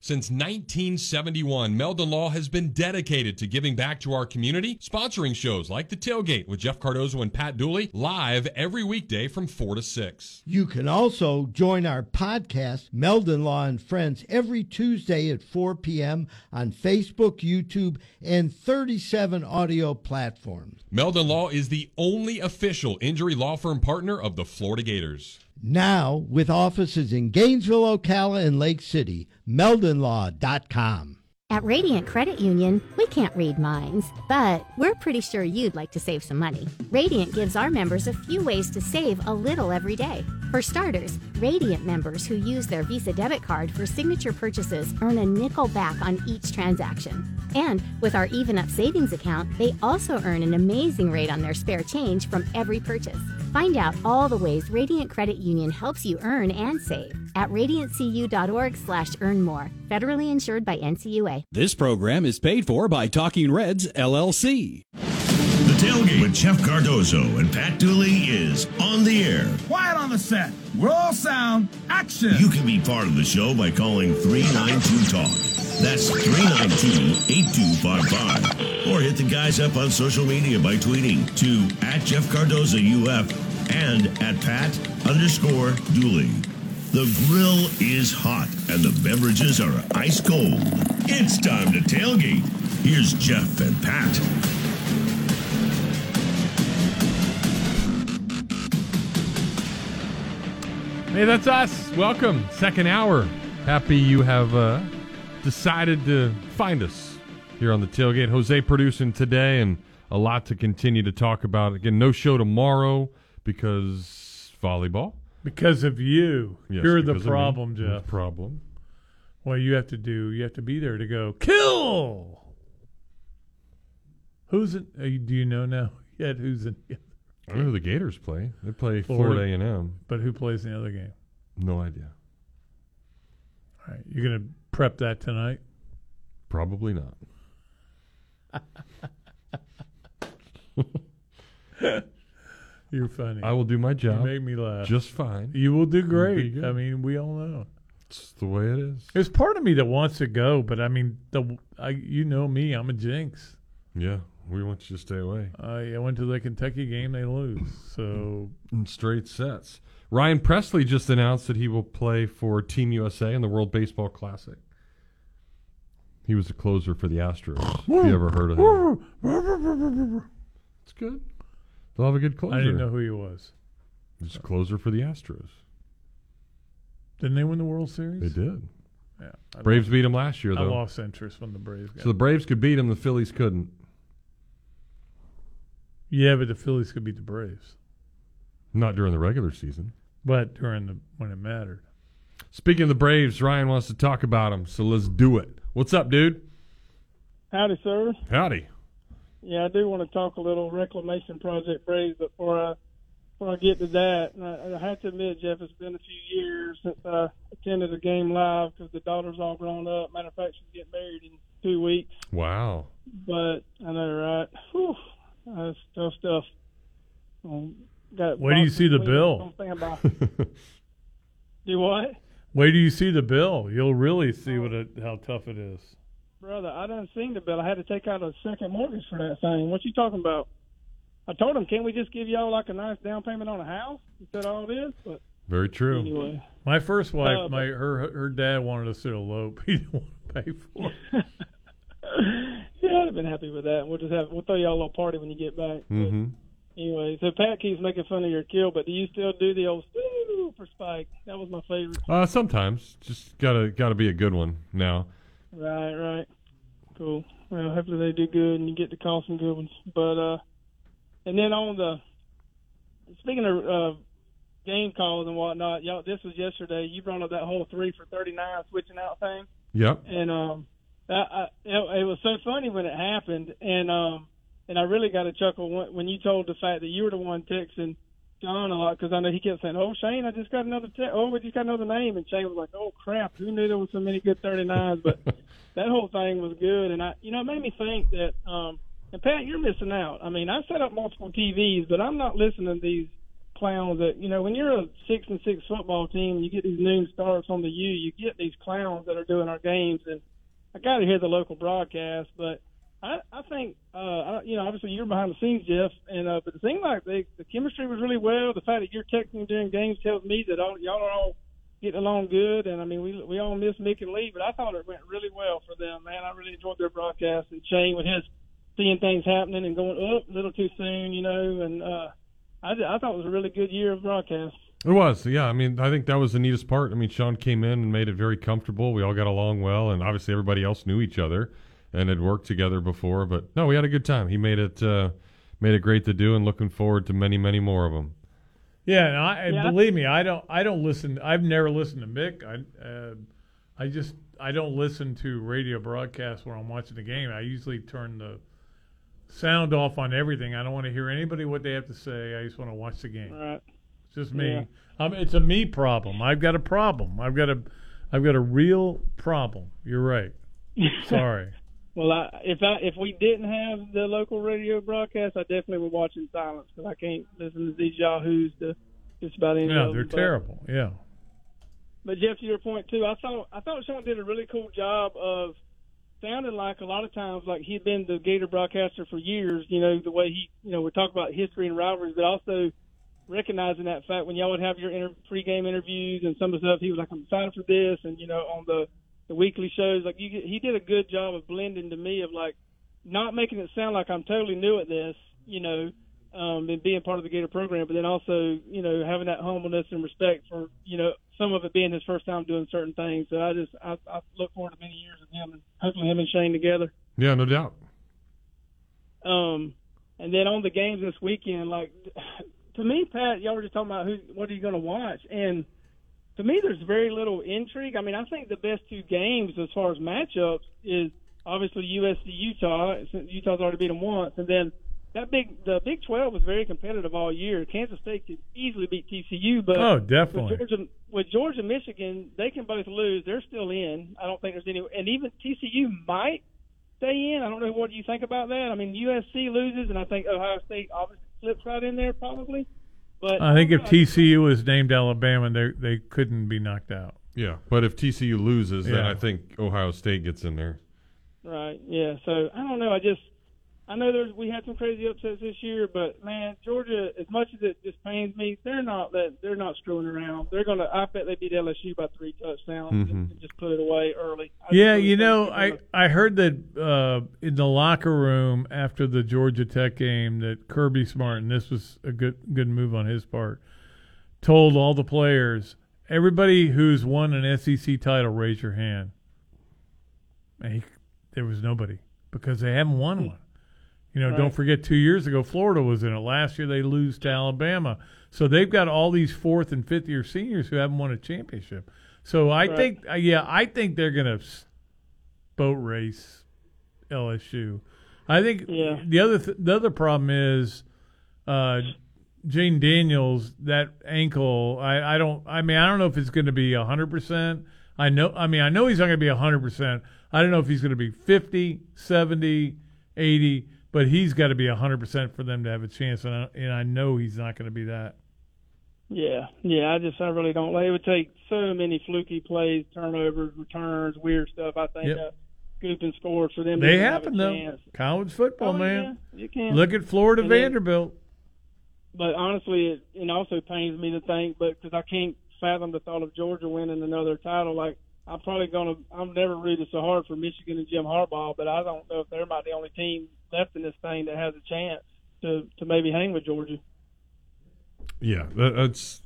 Since 1971, Meldon Law has been dedicated to giving back to our community, sponsoring shows like The Tailgate with Jeff Cardozo and Pat Dooley, live every weekday from 4 to 6. You can also join our podcast, Meldon Law and Friends, every Tuesday at 4 p.m. on Facebook, YouTube, and 37 audio platforms. Meldon Law is the only official injury law firm partner of the Florida Gators. Now, with offices in Gainesville, Ocala, and Lake City, meldonlaw.com. At Radiant Credit Union, we can't read minds, but we're pretty sure you'd like to save some money. Radiant gives our members a few ways to save a little every day. For starters, Radiant members who use their Visa debit card for signature purchases earn a nickel back on each transaction. And with our Even Up savings account, they also earn an amazing rate on their spare change from every purchase. Find out all the ways Radiant Credit Union helps you earn and save at radiantcu.org slash earn more. Federally insured by NCUA. This program is paid for by Talking Reds, LLC. The tailgate with Jeff Cardozo and Pat Dooley is on the air. Quiet on the set. We're all sound. Action. You can be part of the show by calling 392 Talk. That's 392 8255. Or hit the guys up on social media by tweeting to at Jeff Cardozo UF and at Pat underscore Dooley. The grill is hot and the beverages are ice cold. It's time to tailgate. Here's Jeff and Pat. Hey, that's us. Welcome. Second hour. Happy you have uh, decided to find us here on the tailgate. Jose producing today and a lot to continue to talk about. Again, no show tomorrow because volleyball. Because of you. Yes, You're the because of me. problem, You're the Jeff. problem. Well, you have to do. You have to be there to go kill. Who's it? uh, Do you know now yet? Who's in? I know who the Gators play. They play Florida. Florida A&M. But who plays in the other game? No idea. All right, you're gonna prep that tonight. Probably not. You're funny. I will do my job. You make me laugh. Just fine. You will do great. I mean, we all know. It's the way it is. There's part of me that wants to go, but I mean, the I you know me, I'm a jinx. Yeah, we want you to stay away. I, I went to the Kentucky game, they lose. So in straight sets. Ryan Pressly just announced that he will play for Team USA in the World Baseball Classic. He was a closer for the Astros. if you ever heard of him, it's good. They'll have a good closer. I didn't know who he was. He's a closer for the Astros. Didn't they win the World Series? They did. Yeah. I Braves lost- beat him last year, I though. lost interest when the Braves So the Braves could beat him, the Phillies couldn't. Yeah, but the Phillies could beat the Braves. Not during the regular season. But during the when it mattered. Speaking of the Braves, Ryan wants to talk about them, so let's do it. What's up, dude? Howdy, sir. Howdy. Yeah, I do want to talk a little reclamation project Braves before I before I get to that. And I, I have to admit, Jeff, it's been a few years since I attended a game live because the daughter's all grown up. Matter of fact, she's getting married in two weeks. Wow. But I know, right? Whew, that's tough stuff. Um, got Where do you see the bill? do what? Wait do you see the bill. You'll really see what it, how tough it is. Brother, I done seen the bill. I had to take out a second mortgage for that thing. What you talking about? I told him, can't we just give y'all like a nice down payment on a house instead of all this? But Very true. anyway, My first wife, Uh, my her her dad wanted us to elope. He didn't want to pay for it. yeah, I'd have been happy with that. We'll just have we'll throw y'all a little party when you get back. Mm-hmm. Anyway, so Pat keeps making fun of your kill, but do you still do the old "Woo" for Spike? That was my favorite. Uh, sometimes. Just gotta gotta be a good one now. Right, right. Cool. Well, hopefully they do good and you get to call some good ones. But uh and then on the speaking of uh game calls and whatnot, y'all this was yesterday. You brought up that whole three for thirty nine switching out thing. Yep. And um that I, it, it was so funny when it happened and um and I really got a chuckle when, when you told the fact that you were the one texting John a lot because I know he kept saying, "Oh, Shane, I just got another te- oh, we just got another name," and Shane was like, "Oh crap, who knew there was so many good 39s?" But that whole thing was good, and I, you know, it made me think that. um And Pat, you're missing out. I mean, I set up multiple TVs, but I'm not listening to these clowns that you know when you're a six and six football team, you get these noon starts on the U, you get these clowns that are doing our games, and I got to hear the local broadcast, but. I, I think, uh, I, you know, obviously you're behind the scenes, Jeff, and uh, but it seemed like they, the chemistry was really well. The fact that you're texting during games tells me that all, y'all are all getting along good. And I mean, we we all miss Mick and Lee, but I thought it went really well for them, man. I really enjoyed their broadcast and Shane with his seeing things happening and going up a little too soon, you know. And uh, I, I thought it was a really good year of broadcast. It was, yeah. I mean, I think that was the neatest part. I mean, Sean came in and made it very comfortable. We all got along well, and obviously everybody else knew each other and had worked together before. But no, we had a good time. He made it uh, made it great to do, and looking forward to many, many more of them. Yeah, and, I, Yeah. believe me, I don't. I don't listen. I've never listened to Mick. I, uh, I just I don't listen to radio broadcasts when I'm watching the game. I usually turn the sound off on everything. I don't want to hear anybody what they have to say. I just want to watch the game. Right. It's just me. Yeah. Um, it's a me problem. I've got a problem. I've got a, I've got a real problem. You're right. Sorry. Well, I, if I if we didn't have the local radio broadcast, I definitely would watch in silence because I can't listen to these yahoos to just about any Yeah, they're. But- terrible. Yeah. But Jeff, to your point too, I thought I thought Sean did a really cool job of sounding like a lot of times like he'd been the Gator broadcaster for years. You know the way he, you know, we talk about history and rivalries, but also recognizing that fact when y'all would have your inter- pregame interviews and some of the stuff, he was like, "I'm excited for this," and you know, on the the weekly shows, like you, he did a good job of blending to me of like not making it sound like I'm totally new at this, you know, um, and being part of the Gator program, but then also, you know, having that humbleness and respect for, you know, some of it being his first time doing certain things. So I just, I, I look forward to many years of him and hopefully him and Shane together. Yeah, no doubt. Um, and then on the games this weekend, like to me, Pat, y'all were just talking about who, what are you going to watch, and to me, there's very little intrigue. I mean, I think the best two games as far as matchups is obviously USC Utah. Since Utah's already beat them once, and then that big the Big 12 was very competitive all year. Kansas State could easily beat TCU, but Oh, definitely. with Georgia, with Georgia, Michigan, they can both lose. They're still in. I don't think there's any, and even TCU might stay in. I don't know what you think about that. I mean, USC loses, and I think Ohio State obviously slips right in there probably. But I think if. TCU was named Alabama, they they couldn't be knocked out. Yeah, but if TCU loses, then Yeah. I think Ohio State gets in there. Right. Yeah. So I don't know. I just I know there's we had some crazy upsets this year, but man, Georgia, as much as it just pains me, they're not that they're not screwing around. They're gonna. I bet they beat LSU by three touchdowns Mhm. and just put it away early. I Yeah, you know, I I heard that uh, in the locker room after the Georgia Tech game that Kirby Smart, and this was a good good move on his part, told all the players, everybody who's won an SEC title, raise your hand. And he, there was nobody because they haven't won one. You know, don't forget two years ago Florida was in it. Last year they lose to Alabama. So they've got all these fourth and fifth year seniors who haven't won a championship. So I Right. think, uh, yeah, I think they're going to boat race LSU. I think Yeah. the other th- the other problem is uh, Jayden Daniels that ankle. I, I don't. I mean, I don't know if it's going to be hundred percent. I know. I mean, I know he's not going to be hundred percent. I don't know if he's going to be 50, 70, 80, but he's got to be hundred percent for them to have a chance. And I, and I know he's not going to be that. Yeah, yeah. I just I really don't. Like, it would take so many fluky plays, turnovers, returns, weird stuff. I think Yep. uh, scoop and score for them. They even have a happen though. chance. College football, Oh, man. yeah, you can. Look at Florida And then- Vanderbilt. But honestly, it, it also pains me to think, but because I can't fathom the thought of Georgia winning another title. Like I'm probably gonna, I'm never rooted so hard for Michigan and Jim Harbaugh, but I don't know if they're about the only team left in this thing that has a chance to to maybe hang with Georgia. Yeah, that's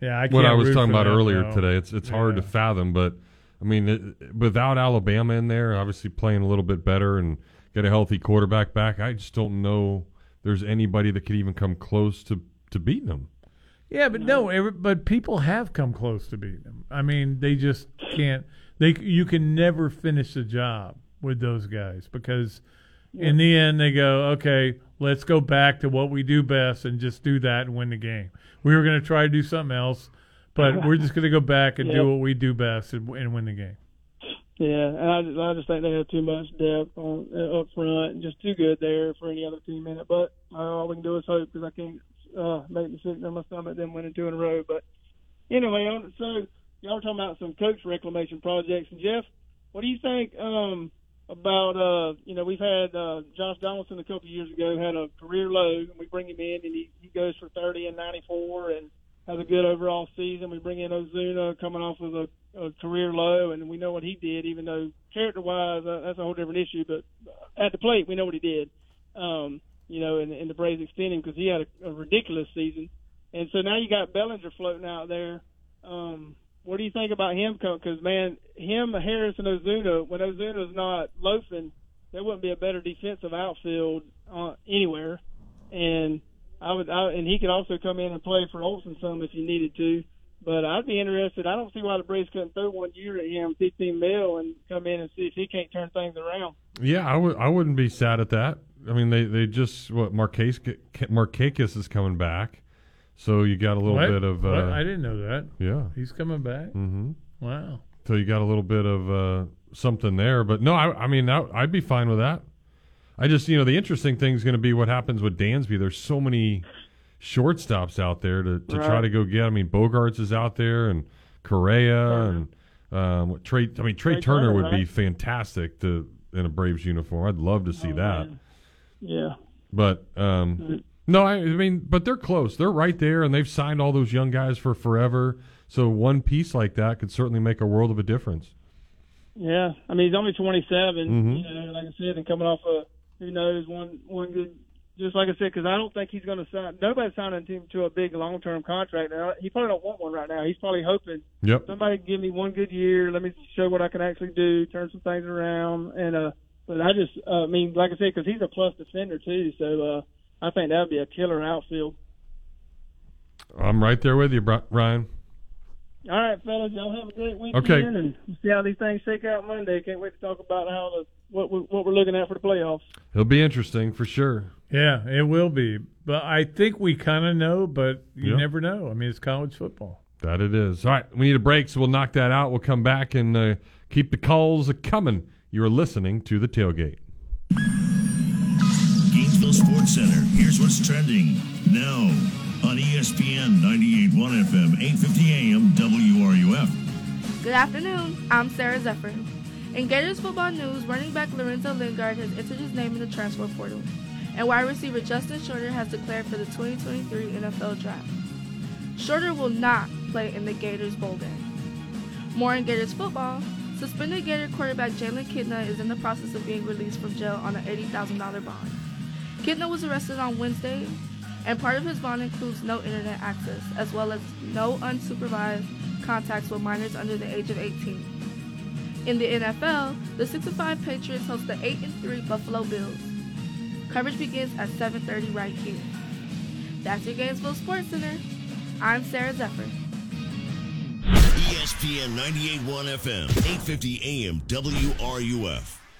Yeah, I what can't I was talking about them, earlier though. today. It's it's hard to fathom, but I mean, it, without Alabama in there, obviously playing a little bit better and get a healthy quarterback back, I just don't know there's anybody that could even come close to to beating them. Yeah, but no, every, but people have come close to beating them. I mean, they just can't. They you can never finish the job with those guys because in the end they go, okay, let's go back to what we do best and just do that and win the game. We were going to try to do something else, but we're just going to go back and do what we do best and, and win the game. Yeah, and I just, I just think they have too much depth on up front, and just too good there for any other team in it. But uh, all we can do is hope because I can't uh, make me sick in my stomach them winning two in a row. But anyway, so y'all were talking about some coach reclamation projects, and Jeff, what do you think um, about uh, you know we've had uh, Josh Donaldson a couple of years ago had a career low, and we bring him in and he, he goes for thirty and ninety four and has a good overall season. We bring in Ozuna coming off of a, a career low, and we know what he did. Even though character-wise, uh, that's a whole different issue. But at the plate, we know what he did. Um, you know, and, and the Braves extend him because he had a, a ridiculous season. and so now you got Bellinger floating out there. Um, what do you think about him? Because man, him, Harris, and Ozuna. When Ozuna's not loafing, there wouldn't be a better defensive outfield uh, anywhere. And I would, I, and he could also come in and play for Olson some if you needed to. But I'd be interested. I don't see why the Braves couldn't throw one year at him, 15 mil, and come in and see if he can't turn things around. Yeah, I would. I wouldn't be sad at that. I mean, they they just what Marquez Markakis is coming back, so you got a little What? bit of. Uh, I didn't know that. Yeah, He's coming back. Mm-hmm. Wow. So you got a little bit of uh, something there, but no, I, I mean, that, I'd be fine with that. I just, you know, the interesting thing is going to be what happens with Dansby. There's so many shortstops out there to, to try to go get. I mean, Bogaerts is out there, and Correa, and um, Trey. I mean, Trey, Trey Turner, Turner, would be fantastic to in a Braves uniform. I'd love to see that. Yeah. But um, no, I, I mean, but they're close. They're right there, and they've signed all those young guys for forever. So one piece like that could certainly make a world of a difference. Yeah, I mean he's only 27. Mhm. You know, like I said, and coming off a who knows one one good. Just like I said, because I don't think he's going to sign. Nobody's signing him to a big long term contract now. He probably don't want one right now. He's probably hoping Yep. somebody give me one good year. Let me show what I can actually do, turn some things around. And uh, but I just, uh, I mean, like I said, because he's a plus defender too. So uh, I think that would be a killer outfield. I'm right there with you, Ryan. All right, fellas, y'all have a great weekend, Okay. and see how these things shake out Monday. Can't wait to talk about how the what we, what we're looking at for the playoffs. It'll be interesting for sure. Yeah, it will be. But I think we kind of know, but you Yeah. never know. I mean, it's college football. That it is. All right, we need a break, so we'll knock that out. We'll come back and uh, keep the calls coming. You are listening to the tailgate. Gainesville Sports Center. Here's what's trending now on ESPN 98.1 FM, 8:50 AM, WRUF. Good afternoon. I'm Sarah Zephyr. In Gators football news, running back Lorenzo Lingard has entered his name in the transfer portal, and wide receiver Justin Shorter has declared for the 2023 NFL Draft. Shorter will not play in the Gators bowl game. More in Gators football, suspended Gator quarterback Jalen Kitna is in the process of being released from jail on an $80,000 bond. Kitna was arrested on Wednesday, and part of his bond includes no internet access, as well as no unsupervised contacts with minors under the age of 18. In the NFL, the 6 5 Patriots host the 8 3 Buffalo Bills. Coverage begins at 7:30 right here. That's your Gainesville Sports Center. I'm Sarah Zephyr. ESPN 98.1 FM, 8:50 AM, WRUF.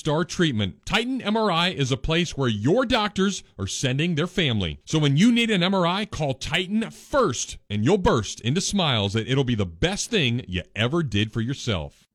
star treatment. Titan MRI is a place where your doctors are sending their family. So when you need an MRI, call Titan first and you'll burst into smiles that it'll be the best thing you ever did for yourself.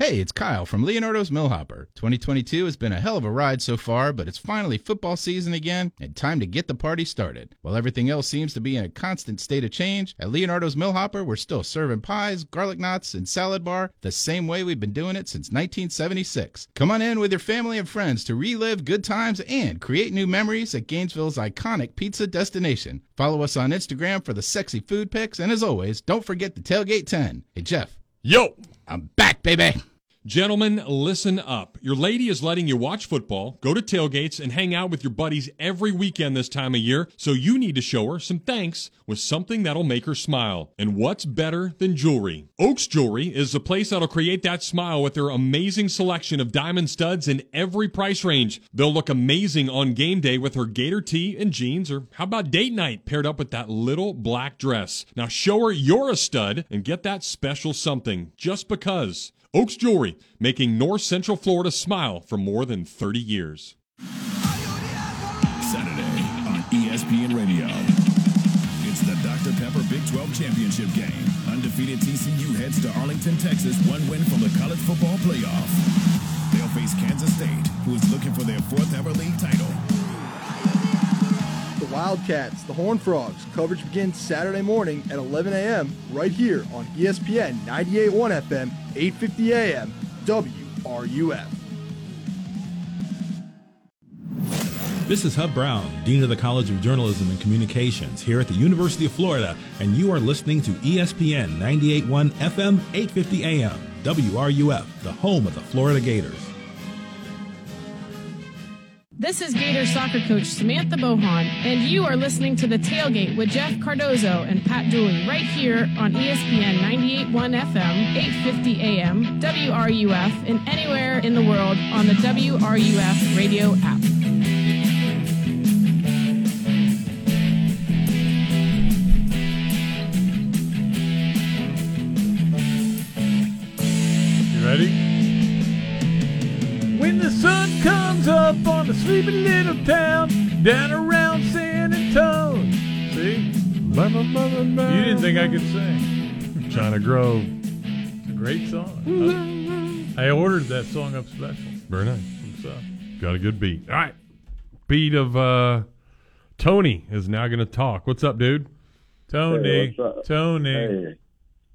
Hey, it's Kyle from Leonardo's Millhopper. 2022 has been a hell of a ride so far, but it's finally football season again and time to get the party started. While everything else seems to be in a constant state of change, at Leonardo's Millhopper, we're still serving pies, garlic knots, and salad bar the same way we've been doing it since 1976. Come on in with your family and friends to relive good times and create new memories at Gainesville's iconic pizza destination. Follow us on Instagram for the sexy food pics, and as always, don't forget the Tailgate 10. Hey, Jeff. Yo! I'm back, baby! Gentlemen, listen up. Your lady is letting you watch football, go to tailgates, and hang out with your buddies every weekend this time of year, so you need to show her some thanks with something that'll make her smile. And what's better than jewelry? Oaks Jewelry is the place that'll create that smile with their amazing selection of diamond studs in every price range. They'll look amazing on game day with her gator tee and jeans, or how about date night paired up with that little black dress? Now show her you're a stud and get that special something just because. Oaks Jewelry, making North Central Florida smile for more than 30 years. Saturday on ESPN Radio. It's the Dr. Pepper Big 12 Championship game. Undefeated TCU heads to Arlington, Texas, one win from the college football playoff. They'll face Kansas State, who is looking for their fourth ever league title. Wildcats, the Horned Frogs. Coverage begins Saturday morning at 11 a.m. right here on ESPN 98.1 FM, 8:50 a.m. WRUF. This is Hub Brown, Dean of the College of Journalism and Communications here at the University of Florida, and you are listening to ESPN 98.1 FM, 850 AM, WRUF, the home of the Florida Gators. This is Gator soccer coach Samantha Bohon, and you are listening to The Tailgate with Jeff Cardozo and Pat Dooley right here on ESPN 98.1 FM, 850 AM, WRUF, and anywhere in the world on the WRUF radio app. Up on the sleepy little town down around San Antonio. See? You didn't think I could sing. China Grove. It's a great song. I, I ordered that song up special. Very nice. So, Got a good beat. All right. Beat of uh, Tony is now going to talk. What's up, dude? Tony. Hey, what's up? Tony. Hey,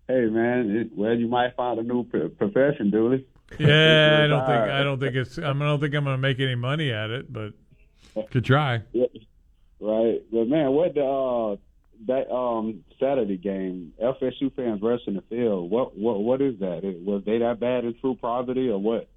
hey man. It, well, you might find a new p- profession, Dooley. Yeah, I don't think I don't think it's I don't think I'm going to make any money at it, but Good try. Yeah, right. But man, what the uh, that um Saturday game? FSU fans rushing the field. What what what is that? It- Was they that bad in true poverty or what?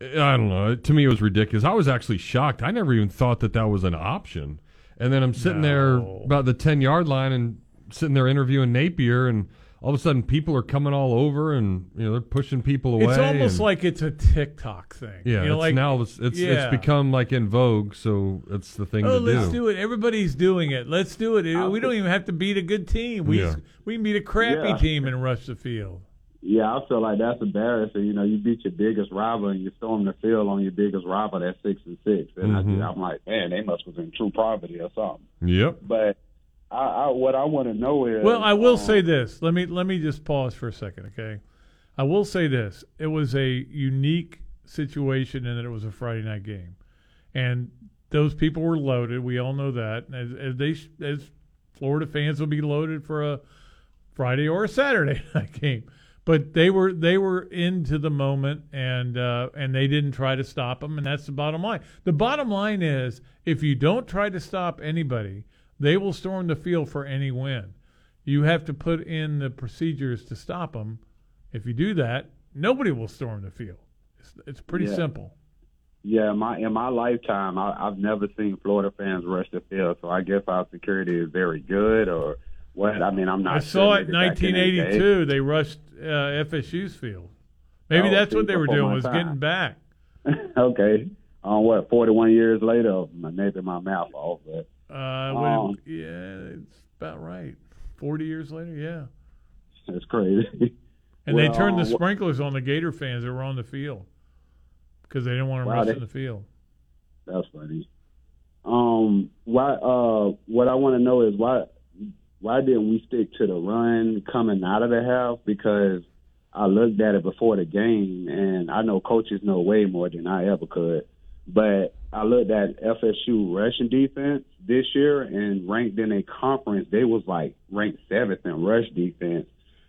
I don't know. To me, it was ridiculous. I was actually shocked. I never even thought that that was an option. And then I'm sitting there about the 10 yard line and sitting there interviewing Napier, and all of a sudden people are coming all over and, you know, they're pushing people away. it's almost and- like it's a TikTok thing. Yeah, you know, it's like now it's it's, yeah. it's become like in vogue, so it's the thing Oh, to let's do. do it. Everybody's doing it. Let's do it. We don't even have to beat a good team. We Yeah. we can beat a crappy Yeah. team and rush the field. Yeah, I feel like that's embarrassing. You know, you beat your biggest rival and you storm the field on your biggest rival at six and six, and Mhm. I, I'm like, man, they must was in true poverty or something. Yep. But I, I what I want to know is Well, I will um, say this. Let me let me just pause for a second, okay? I will say this. It was a unique situation in that it was a Friday night game, and those people were loaded. We all know that. As, as they as Florida fans will be loaded for a Friday or a Saturday night game, but they were they were into the moment and uh, and they didn't try to stop them, and that's the bottom line. The bottom line is if you don't try to stop anybody, they will storm the field for any win. You have to put in the procedures to stop them. If you do that, nobody will storm the field. It's, it's pretty Yeah. simple. Yeah, my in my lifetime, I, I've never seen Florida fans rush the field. So I guess our security is very good, or what? I mean, I'm not. I saw it in sure maybe back in 1982. They rushed uh, FSU's field. Maybe Oh, that's what they were doing was time. getting back. okay. Um, what? 41 years later, maybe my mouth off, but Uh, well, yeah, it's about right. 40 years later, yeah. That's crazy. And they turned the um, sprinklers on the Gator fans that were on the field because they didn't want to Wow, rush in the field. That's funny. Um, why? Uh, what I want to know is why? Why didn't we stick to the run coming out of the half? Because I looked at it before the game, and I know coaches know way more than I ever could. But I looked at FSU rushing defense this year and ranked in a conference. They was like ranked seventh in rush defense.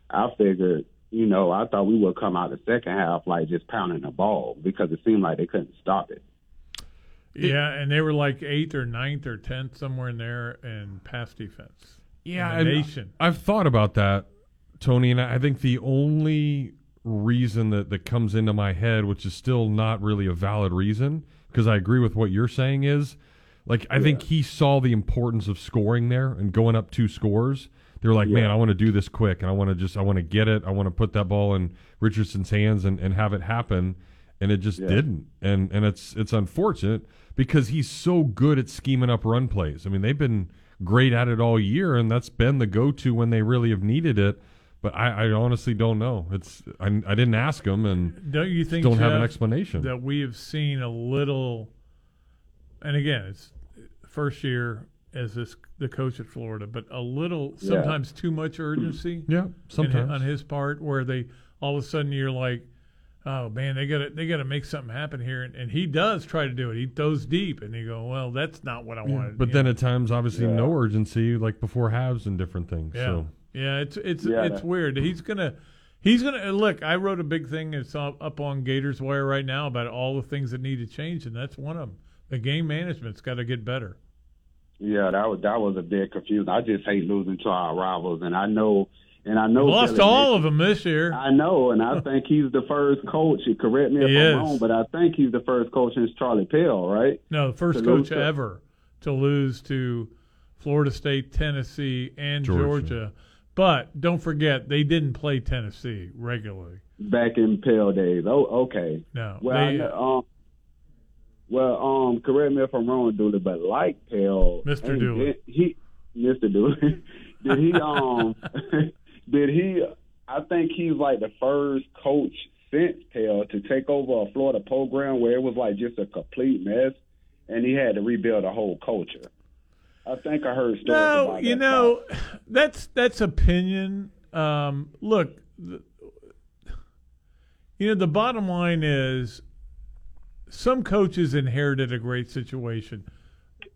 I figured, you know, I thought we would come out the second half like just pounding the ball because it seemed like they couldn't stop it. Yeah, and they were like eighth or ninth or tenth somewhere in there in pass defense. Yeah, in the nation. I've thought about that, Tony, and I think the only reason that, that comes into my head, which is still not really a valid reason, because I agree with what you're saying, is like I think he saw the importance of scoring there and going up two scores. They're like, man, I want to do this quick, and I want to just, I want to get it. I want to put that ball in Richardson's hands and, and have it happen, and it just Yeah. didn't. And and it's it's unfortunate because he's so good at scheming up run plays. I mean, they've been great at it all year, and that's been the go-to when they really have needed it. But I, I honestly don't know. It's I, I didn't ask him, and Don't you think don't have an explanation? that we have seen a little? And again, it's first year as this the coach at Florida, but a little Yeah. sometimes too much urgency. Yeah, in- sometimes. on his part, where they all of a sudden you're like, oh man, they got to they got to make something happen here, and, and he does try to do it. He throws deep, and you go, well, that's not what I Yeah, wanted. But then know? at times, obviously, Yeah. no urgency, like before halves and different things. Yeah, So yeah, it's it's Yeah, it's that- weird. He's gonna he's gonna look. I wrote a big thing. It's up up on Gators Wire right now about all the things that need to change, and that's one of them. The game management's got to get better. Yeah, that was that was a bit confusion. I just hate losing to our rivals, and I know, and I know We lost Billy all of them this year. I know, and I think he's the first coach. Correct me if He I'm is. wrong, but I think he's the first coach since Charlie Pell, right? No, the first To coach lose to- ever to lose to Florida State, Tennessee, and Georgia. Georgia. But don't forget, they didn't play Tennessee regularly. Back in Pell days. Oh, okay. No, Well, they- know, um, well, um, correct me if I'm wrong, Dooley, but like Pell, Mr. ain't- Dooley. he, Mr. Dooley, did he, um, did he? I think he's like the first coach since Pell to take over a Florida program where it was like just a complete mess, and he had to rebuild a whole culture. I think I heard stories No, about you know, that's that's opinion. Um, look, the, you know, the bottom line is some coaches inherited a great situation.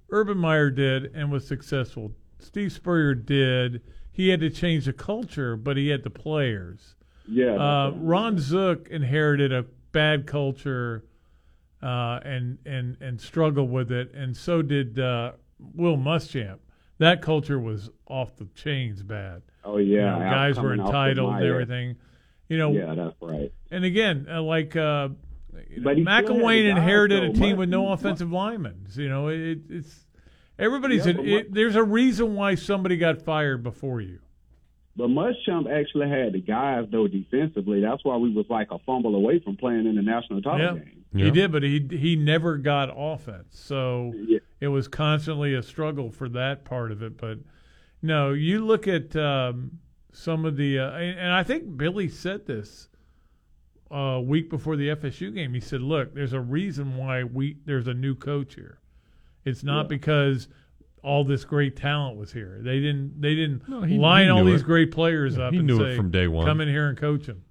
Urban Meyer did and was successful. Steve Spurrier did. He had to change the culture, but he had the players. Yeah, Uh, Ron Zook inherited a bad culture uh, and and and struggled with it, and so did uh, Will Muschamp. That culture was off the chains bad. Oh You yeah, know, guys were coming off the entitled and Meyer. everything. You know, yeah, that's right. and again, uh, like uh, But he still had the McElwain inherited a team with no offensive linemen. You know, it, it's everybody's. Yeah, it, there's a reason why somebody got fired before you. But Muschamp actually had the guys though defensively. That's why we was like a fumble away from playing in the national title Yeah, game. he did, but he he never got offense, so it was constantly a struggle for that part of it. But no, you look at um, some of the, uh, and, and I think Billy said this a week before the FSU game. He said, "Look, there's a reason why we there's a new coach here. It's not Yeah. because." All this great talent was here. They didn't. They didn't No, he- line he all knew these it. great players Yeah, up. he and knew it from day one. Come in here and coach them.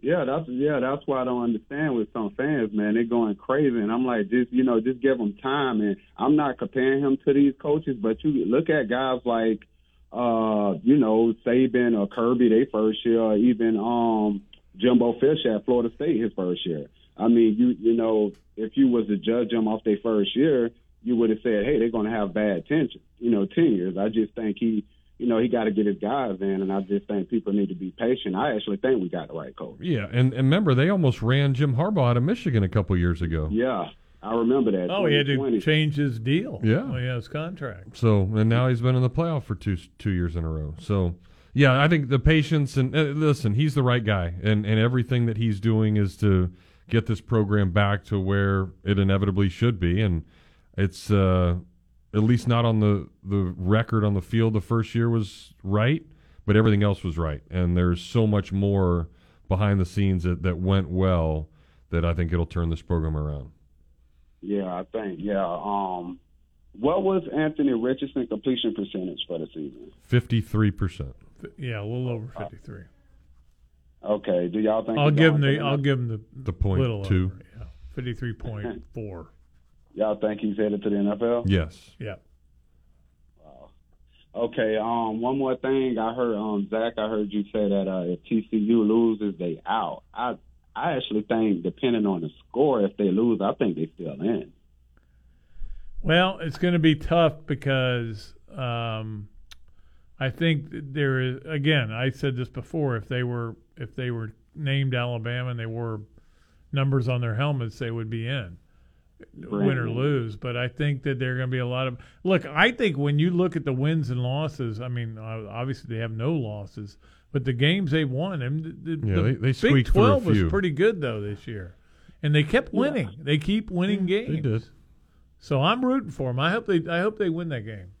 Yeah, that's yeah, that's why I don't understand with some fans, man. They're going crazy, and I'm like, just you know, just give them time. And I'm not comparing him to these coaches, but you look at guys like, uh, you know, Saban or Kirby, they first year, or even um, Jimbo Fisher at Florida State his first year. I mean, you you know, if you was to judge them off their first year, you would have said, hey, they're going to have bad tension, you know, 10 years. I just think he, you know, he got to get his guys in, and I just think people need to be patient. I actually think we got the right coach. yeah, and, and remember they almost ran Jim Harbaugh out of Michigan a couple years ago. Yeah, I remember that. Oh, he had to change his deal. Yeah. Oh, yeah, his contract. So and now he's been in the playoff for two two years in a row. So yeah, I think the patience and uh, listen, he's the right guy, and and everything that he's doing is to get this program back to where it inevitably should be, and it's uh, at least not on the the record on the field. The first year was right, but everything else was right, and there's so much more behind the scenes that that went well that I think it'll turn this program around. Yeah, I think. Yeah. Um, what was Anthony Richardson completion percentage for the season? Fifty three percent. Yeah, a little over 53. Okay. Do y'all think I'll give going him the I'll give him the The point little two. over, yeah, fifty three point four. Y'all think he's headed to the NFL? Yes. Yeah. Okay. Um. One more thing. I heard. Um. Zach. I heard you say that uh, if TCU loses, they out. I. I actually think, depending on the score, if they lose, I think they still in. Well, it's going to be tough because um, I think there is. Again, I said this before. If they were if they were named Alabama and they wore numbers on their helmets, they would be in, win or lose. But I think that there are going to be a lot of look. I think when you look at the wins and losses, I mean, obviously they have no losses, but the games they've won, and the, the, Yeah, the they- they Big squeaked through a Twelve was pretty good though this year, and they kept winning. They keep winning games. They did. So I'm rooting for them. I hope they I hope they win that game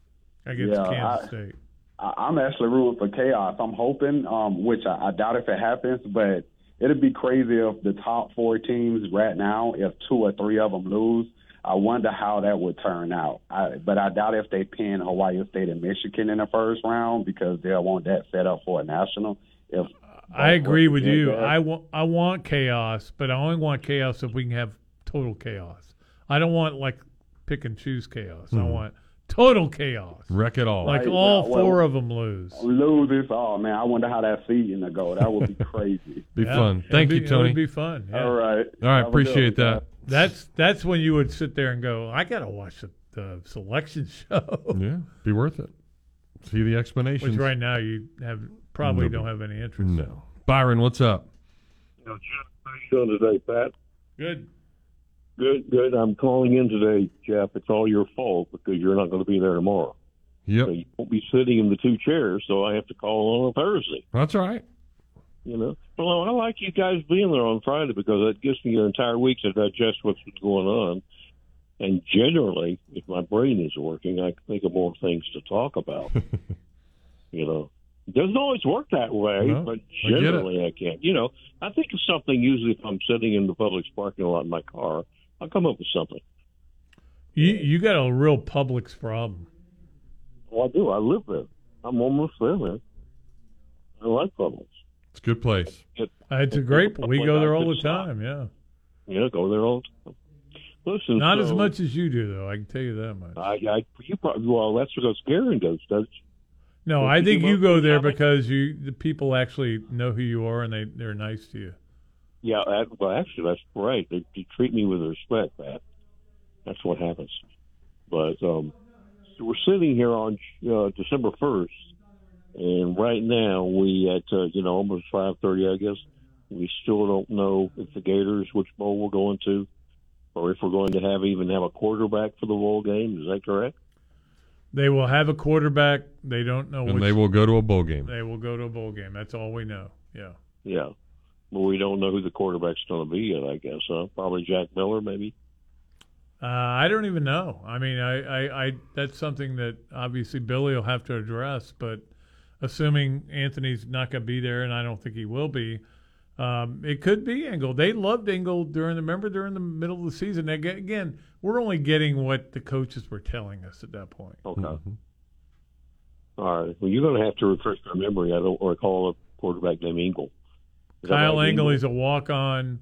against Yeah, Kansas I- State. I, I'm actually rooting for chaos. I'm hoping, um, which I, I doubt if it happens, but it'd be crazy if the top four teams right now, if two or three of them lose. I wonder how that would turn out. I, but I doubt if they pin Ohio State and Michigan in the first round because they'll want that set up for a national. If I agree with you. that. I want I want chaos, but I only want chaos if we can have total chaos. I don't want like pick and choose chaos. I Mhm. want total chaos. Wreck it all. Like Right, all well, four of them lose. lose this, all, man, I wonder how that season will go. That would be crazy. Be Yeah, fun. it'd Thank be- you, Tony. It would be fun. yeah. All right. All right, Have appreciate one, that. That's that's when you would sit there and go, I gotta watch the, the selection show. Yeah, be worth it. See the explanation. Which right now you have probably Nobody- don't have any interest. No. Byron, what's up? How you doing today, Pat? Good. Good, good. I'm calling in today, Jeff. It's all your fault because you're not going to be there tomorrow. Yep. So you won't be sitting in the two chairs, so I have to call on a Thursday. That's right. You know, well, I like you guys being there on Friday because that gives me an entire week to digest what's going on. And generally, if my brain is working, I can think of more things to talk about. you know, it doesn't always work that way, No, but I generally I, can. You know, I think of something usually if I'm sitting in the Publix parking lot in my car, I'll come up with something. You you got a real Publix problem. Well, I do. I live there. I'm almost there, man. I like Publix. It's a good place. It, It's a great. We go there all the time. Yeah. Yeah, go there all the time. Listen, Not as much as you do, though. I can tell you that much. I, I, you probably, well, that's because Garen goes, does No, I think you go there because you the people actually know who you are and they they're nice to you. Yeah, that, well, actually, that's right. They, they treat me with respect, Pat. That's what happens. But um, so we're sitting here on uh, December first, and right now we at uh, you know almost five thirty, I guess. We still don't know if the Gators which bowl we're going to, or if we're going to have even have a quarterback for the bowl game. Is that correct? They will have a quarterback. They don't know And which. they will go to a bowl game. They will go to a bowl game. That's all we know. Yeah. Yeah. But we don't know who the quarterback's going to be yet. I guess. Huh? Probably Jack Miller, maybe. Uh, I don't even know. I mean, I, I, I that's something that obviously Billy will have to address. But assuming Anthony's not going to be there, and I don't think he will be, um, it could be Engel. They loved Engel during the remember during the middle of the season. Aga- Again, we're only getting what the coaches were telling us at that point. Okay. Mm-hmm. All right. Well, you're going to have to refresh my memory. I don't recall a quarterback named Engel. Is that Kyle right, Engel, he's a walk on.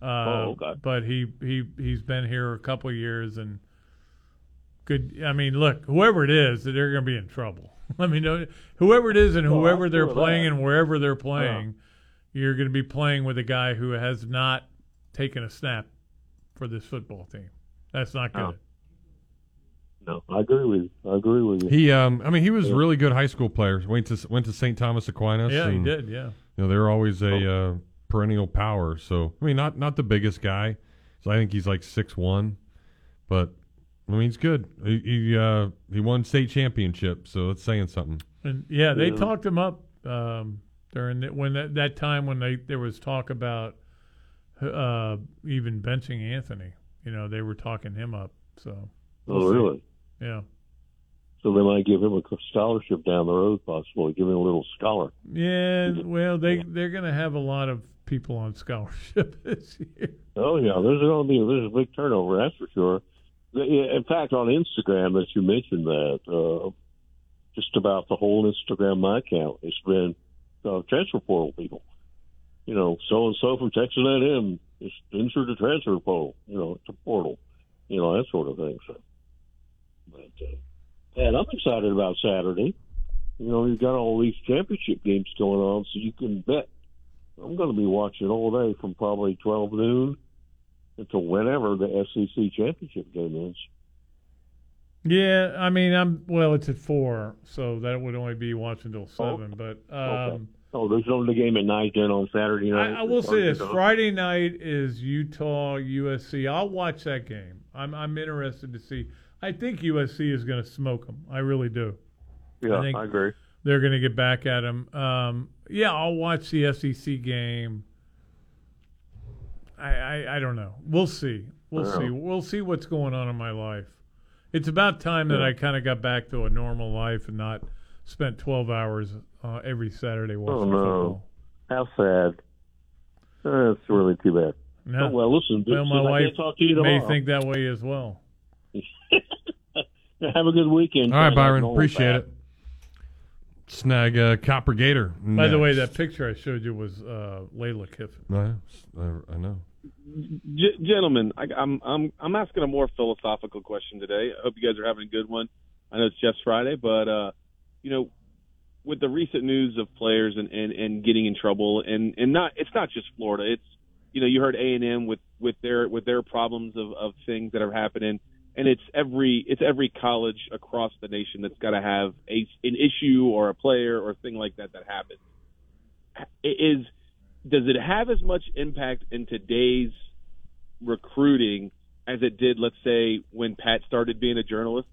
Uh, Oh, okay. But he he he's been here a couple of years and good. I mean, look, whoever it is, they're going to be in trouble. I mean, no- whoever it is and Well, whoever I'm they're playing that. and wherever they're playing, you're going to be playing with a guy who has not taken a snap for this football team. That's not good. Oh. No, I agree with you. I agree with you. He, um, I mean, he was a Yeah. really good high school player. Went to went to St. Thomas Aquinas. Yeah, he did, yeah. You know, they're always a Oh. uh, perennial power. So I mean, not not the biggest guy. So I think he's like six one, but I mean, he's good. He he, uh, he won state championship, so it's saying something. And yeah, they Yeah. talked him up um, during the, when that, that time when they there was talk about uh, even benching Anthony. You know, they were talking him up. So. Oh, we'll see. really? Yeah. So they might give him a scholarship down the road, possibly give him a little scholar. Yeah. Well, they they're going to have a lot of people on scholarship this year. Oh yeah, there's going to be there's a big turnover, that's for sure. In fact, on Instagram, that you mentioned that, uh, just about the whole Instagram my account, it's been uh, transfer portal people. you know, so and so from Texas A&M is entered the transfer portal. You know, it's a portal. You know that sort of thing. So, but uh, and I'm excited about Saturday. You know, you've got all these championship games going on, so you can bet. I'm going to be watching all day from probably 12 noon until whenever the SEC championship game is. Yeah, I mean, I'm well. It's at four, so that would only be watching until seven. But um, okay. Oh, there's only the game at night then on Saturday night. I, I will say this: Friday night is Utah USC. I'll watch that game. I'm I'm interested to see. I think USC is going to smoke them. I really do. Yeah, I, I agree. They're going to get back at them. Um, yeah, I'll watch the SEC game. I, I, I don't know. We'll see. We'll Yeah. see. We'll see what's going on in my life. It's about time that I kind of got back to a normal life and not spent 12 hours uh, every Saturday watching Oh no, football. how sad. That's really too bad. No. Oh, well, listen, Well, my I wife can't talk to you may think that way as well. Have a good weekend. All right, Byron. Appreciate back. it. Snag uh, Copper Gator. By the way, that picture I showed you was uh, Layla Kiffin. No, I, I know. G- gentlemen, I, I'm I'm I'm asking a more philosophical question today. I hope you guys are having a good one. I know it's Jeff's Friday, but uh, you know, with the recent news of players and, and, and getting in trouble, and, and not it's not just Florida. It's you know you heard A and M with with their with their problems of, of things that are happening, and it's every it's every college across the nation that's got to have a an issue or a player or a thing like that that happens. Is does it have as much impact in today's recruiting as it did, let's say, when Pat started being a journalist?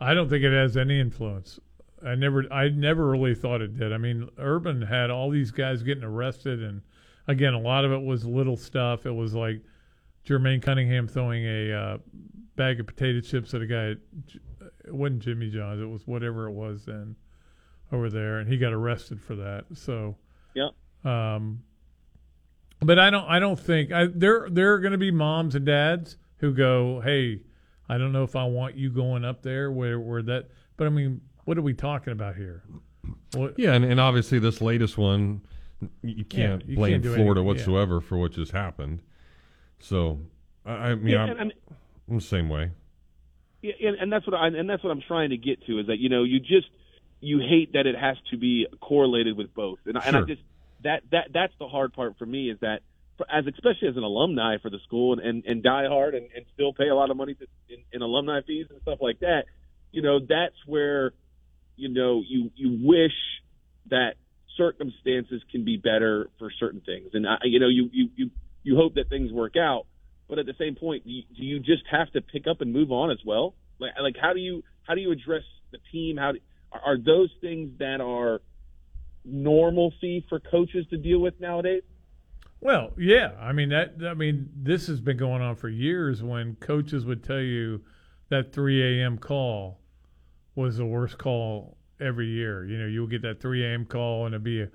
I don't think it has any influence. I never, I never really thought it did. I mean, Urban had all these guys getting arrested, and again, a lot of it was little stuff. It was like Jermaine Cunningham throwing a uh, bag of potato chips at a guy. At, it wasn't Jimmy John's. It was whatever it was then over there, and he got arrested for that. So, yeah. Um, but I don't. I don't think I, there. There are going to be moms and dads who go, "Hey, I don't know if I want you going up there where where that." But I mean, what are we talking about here? What, Yeah, and, and obviously this latest one, you can't you blame can't Florida anything, yeah. whatsoever for what just happened. So, I, I mean, Yeah, I'm, and- and- I'm the same way. Yeah, and, and that's what I and that's what I'm trying to get to is that you know you just you hate that it has to be correlated with both, and, I and I just that that that's the hard part for me is that as especially as an alumni for the school and and, and die hard and, and still pay a lot of money to, in, in alumni fees and stuff like that. You know that's where you know you you wish that circumstances can be better for certain things, and I, you know you you you you hope that things work out. But at the same point, do you, just have to pick up and move on as well? Like, like how do you how do you address the team? How do, are, those things that are normalcy for coaches to deal with nowadays? Well, yeah. I mean that. I mean this has been going on for years. When coaches would tell you that 3 a.m. call was the worst call every year. You know, you would get that 3 a.m. call and it'd be a,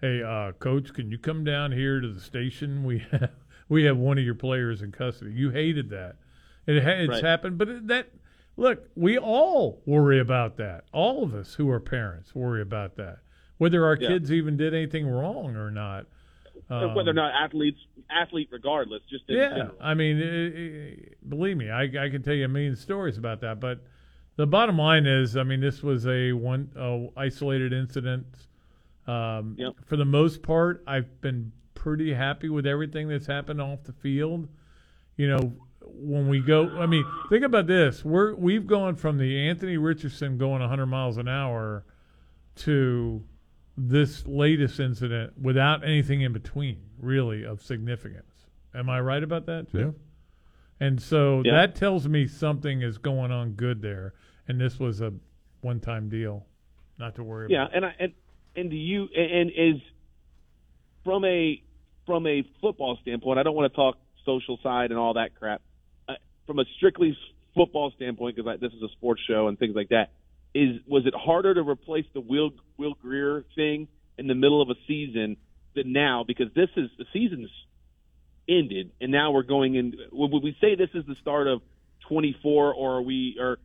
"Hey, uh, coach, can you come down here to the station? We have we have one of your players in custody." You hated that. It ha- it's Right. happened, but that look, we all worry about that. All of us who are parents worry about that, whether our Yeah. kids even did anything wrong or not. Um, Whether or not athletes, athlete regardless, just in yeah, general. I mean, i i believe me, I, I can tell you a million stories about that. But the bottom line is, I mean, this was a one uh, isolated incident. Um, Yep. For the most part, I've been pretty happy with everything that's happened off the field. You know, when we go, I mean, think about this: we're we've gone from the Anthony Richardson going 100 miles an hour to this latest incident without anything in between, really, of significance. Am I right about that? Yeah. And so Yeah. that tells me something is going on good there, and this was a one-time deal, not to worry Yeah, about. and I and and do you and is from a from a football standpoint, I don't want to talk social side and all that crap. Uh, from a strictly football standpoint, because this is a sports show and things like that, is was it harder to replace the Will Will Grier thing in the middle of a season than now? Because this is the season's ended, and now we're going in. Would we say this is the start of 24, or are we or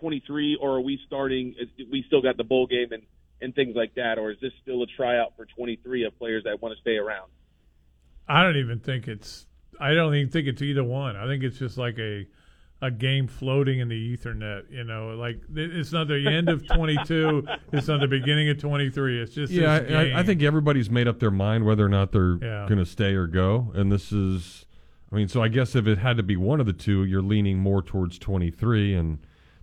23, or are we starting? We still got the bowl game and and things like that, or is this still a tryout for 23 of players that want to stay around? I don't even think it's. I don't even think it's either one. I think it's just like a a game floating in the ethernet. You know, like it's not the end of 22. it's not the beginning of 23. It's just yeah. this I, game. I think everybody's made up their mind whether or not they're Yeah. going to stay or go, and this is. I mean, so I guess if it had to be one of the two, you're leaning more towards 23, and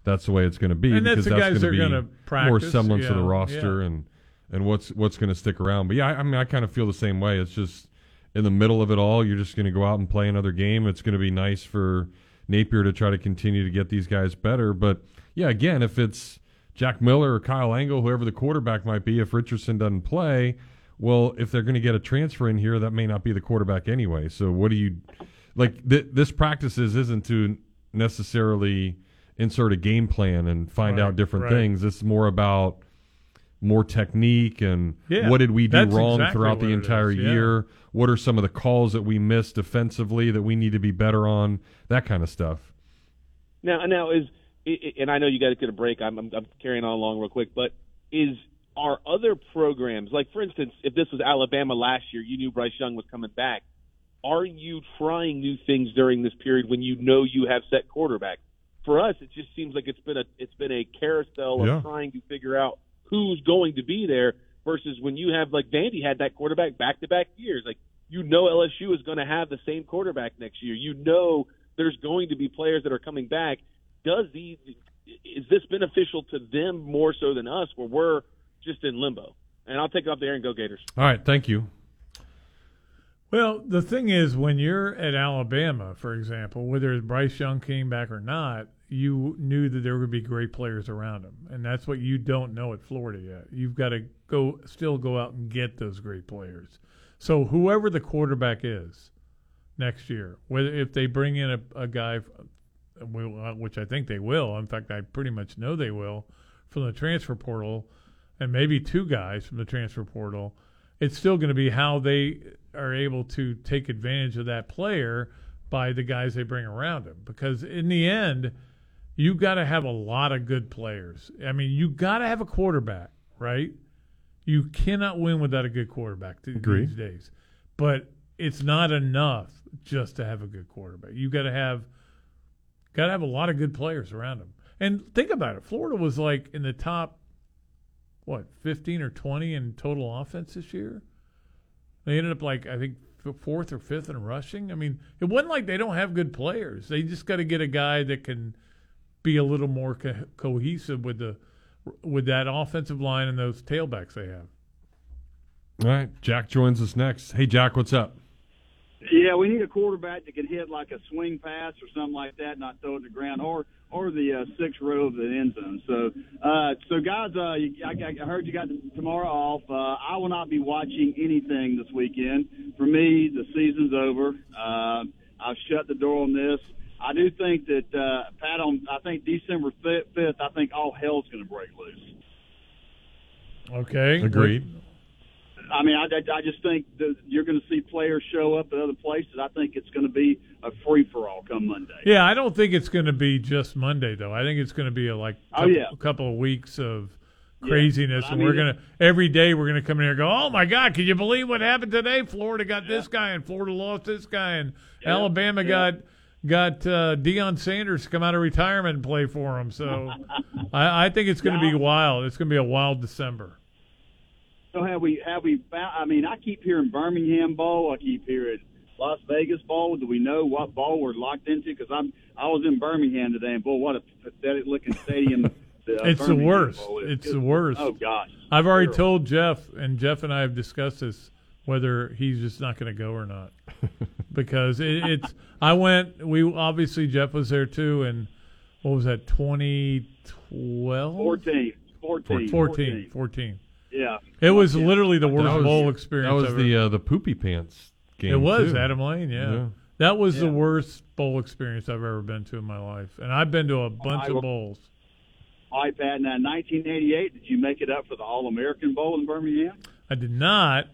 that's the way it's going to be And that's because the that's guys gonna are be gonna more practice, semblance of the roster yeah. and and what's what's going to stick around. But yeah, I, I mean, I kind of feel the same way. It's just in the middle of it all, you're just going to go out and play another game. It's going to be nice for Napier to try to continue to get these guys better. But yeah, again, if it's Jack Miller or Kyle Angle, whoever the quarterback might be, if Richardson doesn't play, well, if they're going to get a transfer in here, that may not be the quarterback anyway. So what do you like? Th- this practices isn't to necessarily insert a game plan and find Right, out different right. things. It's more about more technique and Yeah, what did we do wrong exactly throughout the entire is, yeah. year? What are some of the calls that we missed defensively that we need to be better on? That kind of stuff. Now, now is i- i- and I know you got to get a break. I'm, I'm, I'm carrying on along real quick, but is are other programs like, for instance, if this was Alabama last year, you knew Bryce Young was coming back. Are you trying new things during this period when you know you have set quarterback? For us, it just seems like it's been a it's been a carousel Yeah. of trying to figure out who's going to be there versus when you have like Vandy had that quarterback back to back years. Like you know LSU is going to have the same quarterback next year. You know there's going to be players that are coming back. Does these is this beneficial to them more so than us, where we're just in limbo? And I'll take it off there and go Gators. All right, thank you. Well, the thing is, when you're at Alabama, for example, whether Bryce Young came back or not, you knew that there would be great players around him, and that's what you don't know at Florida yet. You've got to go, still go out and get those great players. So whoever the quarterback is next year, whether if they bring in a, a guy, uh, which I think they will. In fact, I pretty much know they will from the transfer portal, and maybe two guys from the transfer portal. It's still going to be how they are able to take advantage of that player by the guys they bring around him. Because in the end, you got to have a lot of good players. I mean, you got to have a quarterback, right? You cannot win without a good quarterback these days. But it's not enough just to have a good quarterback. You got to have got to have a lot of good players around him. And think about it. Florida was like in the top what, 15 or 20 in total offense this year? They ended up like I think fourth or fifth in rushing. I mean, it wasn't like they don't have good players. They just got to get a guy that can be a little more co- cohesive with the with that offensive line and those tailbacks they have. All right, Jack joins us next. Hey, Jack, what's up? Yeah, we need a quarterback that can hit like a swing pass or something like that, not throw it to the ground, or or the uh, sixth row of the end zone. So, uh, so guys, uh, you, I, I heard you got tomorrow off. Uh, I will not be watching anything this weekend. For me, the season's over. Uh, I've shut the door on this. I do think that uh, Pat on. I think December fifth. I think all hell's going to break loose. Okay. Agreed. I mean, I, I, I just think that you're going to see players show up at other places. I think it's going to be a free for all come Monday. Yeah, I don't think it's going to be just Monday though. I think it's going to be a like Oh, couple, yeah. couple of weeks of craziness, but I and mean, we're gonna every day we're gonna come in here and go, oh my God, can you believe what happened today? Florida got this guy, and Florida lost this guy, and Alabama yeah. got got uh, Deion Sanders to come out of retirement and play for him. So I, I think it's going to be wild. It's going to be a wild December. So have we have we found? I mean, I keep hearing Birmingham ball. I keep hearing Las Vegas ball. Do we know what ball we're locked into? Because I'm I was in Birmingham today, and boy, what a pathetic looking stadium. the, uh, it's the worst. Is. It's the worst. Oh gosh. I've already Terrible. told Jeff, and Jeff and I have discussed this whether he's just not going to go or not because it, it's. I went. We obviously Jeff was there too, and what was that? 2012? 14. 14. 14. 14. Yeah. It was literally the worst was- bowl experience. That was I've the uh, the poopy pants game. It was too. Adam Lane, yeah. Yeah. That was the worst bowl experience I've ever been to in my life, and I've been to a bunch I of will- bowls. All right, Pat. Now, 1988, did you make it up for the All American Bowl in Birmingham? I did not,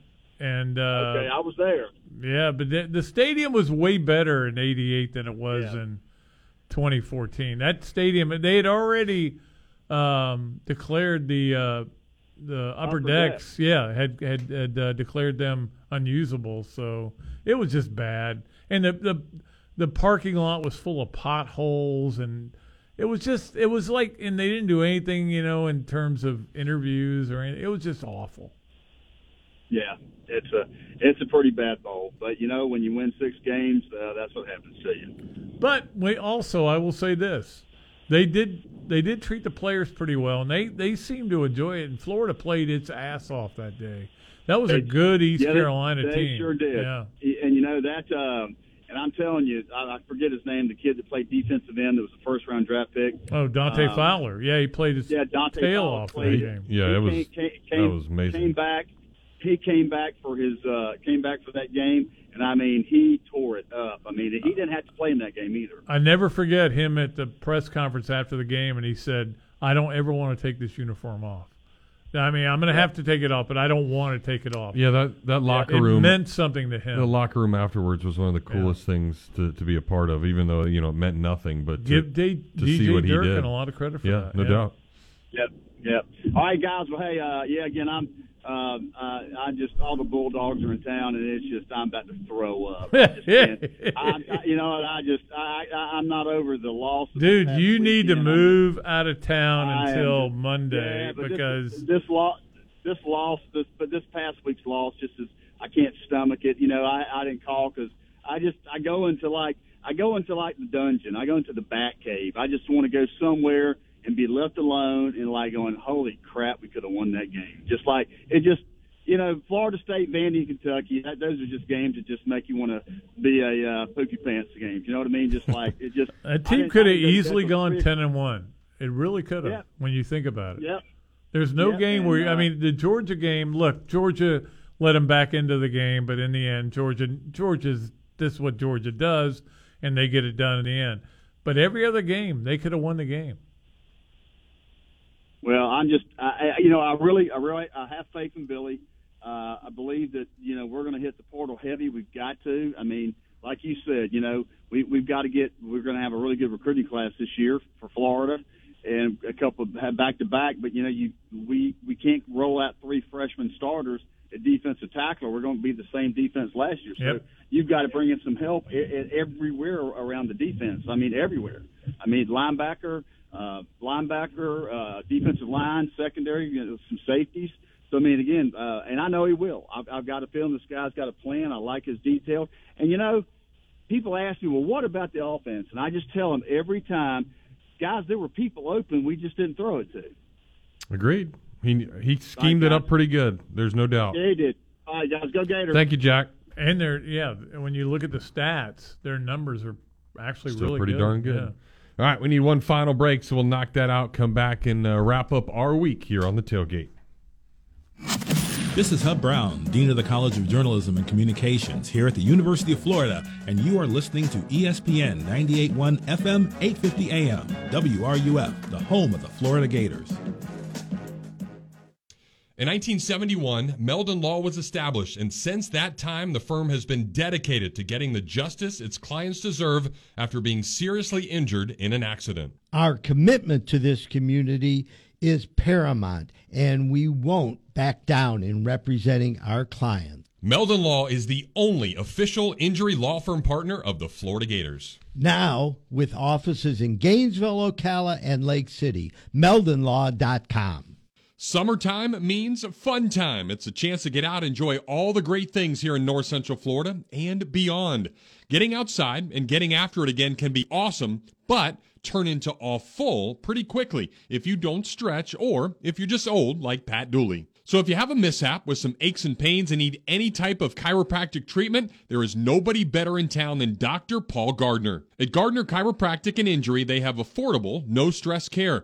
and uh, okay, I was there. Yeah, but the, the stadium was way better in '88 than it was in 2014. That stadium, they had already um, declared the uh, the upper, Upper deck. decks, yeah, had had, had uh, declared them unusable. So it was just bad, and the the the parking lot was full of potholes, and it was just it was like, and they didn't do anything, you know, in terms of interviews or anything. It was just awful. Yeah, it's a it's a pretty bad bowl. But you know, when you win six games, uh, that's what happens to you. But we also, I will say this: they did they did treat the players pretty well, and they they seemed to enjoy it. And Florida played its ass off that day. That was a good East yeah, they- Carolina they team. sure did. Yeah. And you know that, um, and I'm telling you, I, I forget his name. The kid that played defensive end, that was a first round draft pick. Oh, Dante Um, yeah, Yeah, he played his Yeah, Dante tail Fowler off that played- game. Yeah, he it was came, came, that was amazing. Came back. He came back for his uh, came back for that game, and I mean he tore it up. I mean he didn't have to play in that game either. I never forget him at the press conference after the game, and he said, "I don't ever want to take this uniform off. I mean, I'm going to have to take it off, but I don't want to take it off." Yeah, that that locker it room meant something to him. The locker room afterwards was one of the coolest things to, to be a part of, even though you know it meant nothing. But to, Give D- to DJ see what he Durkin did, a lot of credit for yeah, that, no yeah. doubt. Yep, yep. All right, guys. Well, hey, uh, yeah. Again, I'm. Um, uh, I just all the Bulldogs are in town, and it's just I'm about to throw up. I just can't- I, I, you know, I just I, I I'm not over the loss. Dude, you need to move out of town I until just- Monday yeah, because this, this loss, this loss, this but this past week's loss, just is I can't stomach it. You know, I I didn't call because I just I go into like I go into like the dungeon. I go into the bat cave. I just want to go somewhere and be left alone and like going, holy crap, we could have won that game. Just like it just. You know, Florida State, Vandy, Kentucky. That, those are just games that just make you want to be a uh, pookie pants games. You know what I mean? Just like it just. a team could have easily gone ten and one. It really could have Yep. when you think about it. Yep. There's no Yep, game and, where I uh, mean the Georgia game. Look, Georgia let them back into the game, but in the end, Georgia Georgia's this is what Georgia does, and they get it done in the end. But every other game, they could have won the game. Well, I'm just, I, you know, I really, I really, I have faith in Billy. Uh, I believe that you know we're going to hit the portal heavy. We've got to. I mean, like you said, you know, we we've got to get. We're going to have a really good recruiting class this year for Florida, and a couple have back to back. But you know, you we we can't roll out three freshman starters at defensive tackle. We're going to be the same defense last year. So Yep. you've got to bring in some help everywhere around the defense. I mean, everywhere. I mean, linebacker, uh, linebacker, uh, defensive line, secondary, you know, some safeties. So I mean, again, uh, and I know he will. I've, I've got a feeling this guy's got a plan. I like his detail. And you know, people ask me, well, what about the offense? And I just tell them every time, guys, there were people open. We just didn't throw it to. Agreed. He he schemed it up pretty good. There's no doubt. Yeah, he did. All right, guys, go Gators. Thank you, Jack. And they're yeah, when you look at the stats, their numbers are actually Still really pretty good. darn good. Yeah. All right, we need one final break, so we'll knock that out. Come back and uh, wrap up our week here on the tailgate. This is Hub Brown, Dean of the College of Journalism and Communications here at the University of Florida, and you are listening to ESPN 98.1 FM, 850 AM, WRUF, the home of the Florida Gators. In 1971, Meldon Law was established, and since that time, the firm has been dedicated to getting the justice its clients deserve after being seriously injured in an accident. Our commitment to this community is paramount, and we won't back down in representing our clients. Meldon Law is the only official injury law firm partner of the Florida Gators. Now, with offices in Gainesville, Ocala, and Lake City, meldonlaw.com. Summertime means fun time. It's a chance to get out enjoy all the great things here in North Central Florida and beyond. Getting outside and getting after it again can be awesome, but turn into a full pretty quickly if you don't stretch or if you're just old like Pat Dooley. So if you have a mishap with some aches and pains and need any type of chiropractic treatment, there is nobody better in town than Dr. Paul Gardner. At Gardner Chiropractic and Injury, they have affordable, no stress care.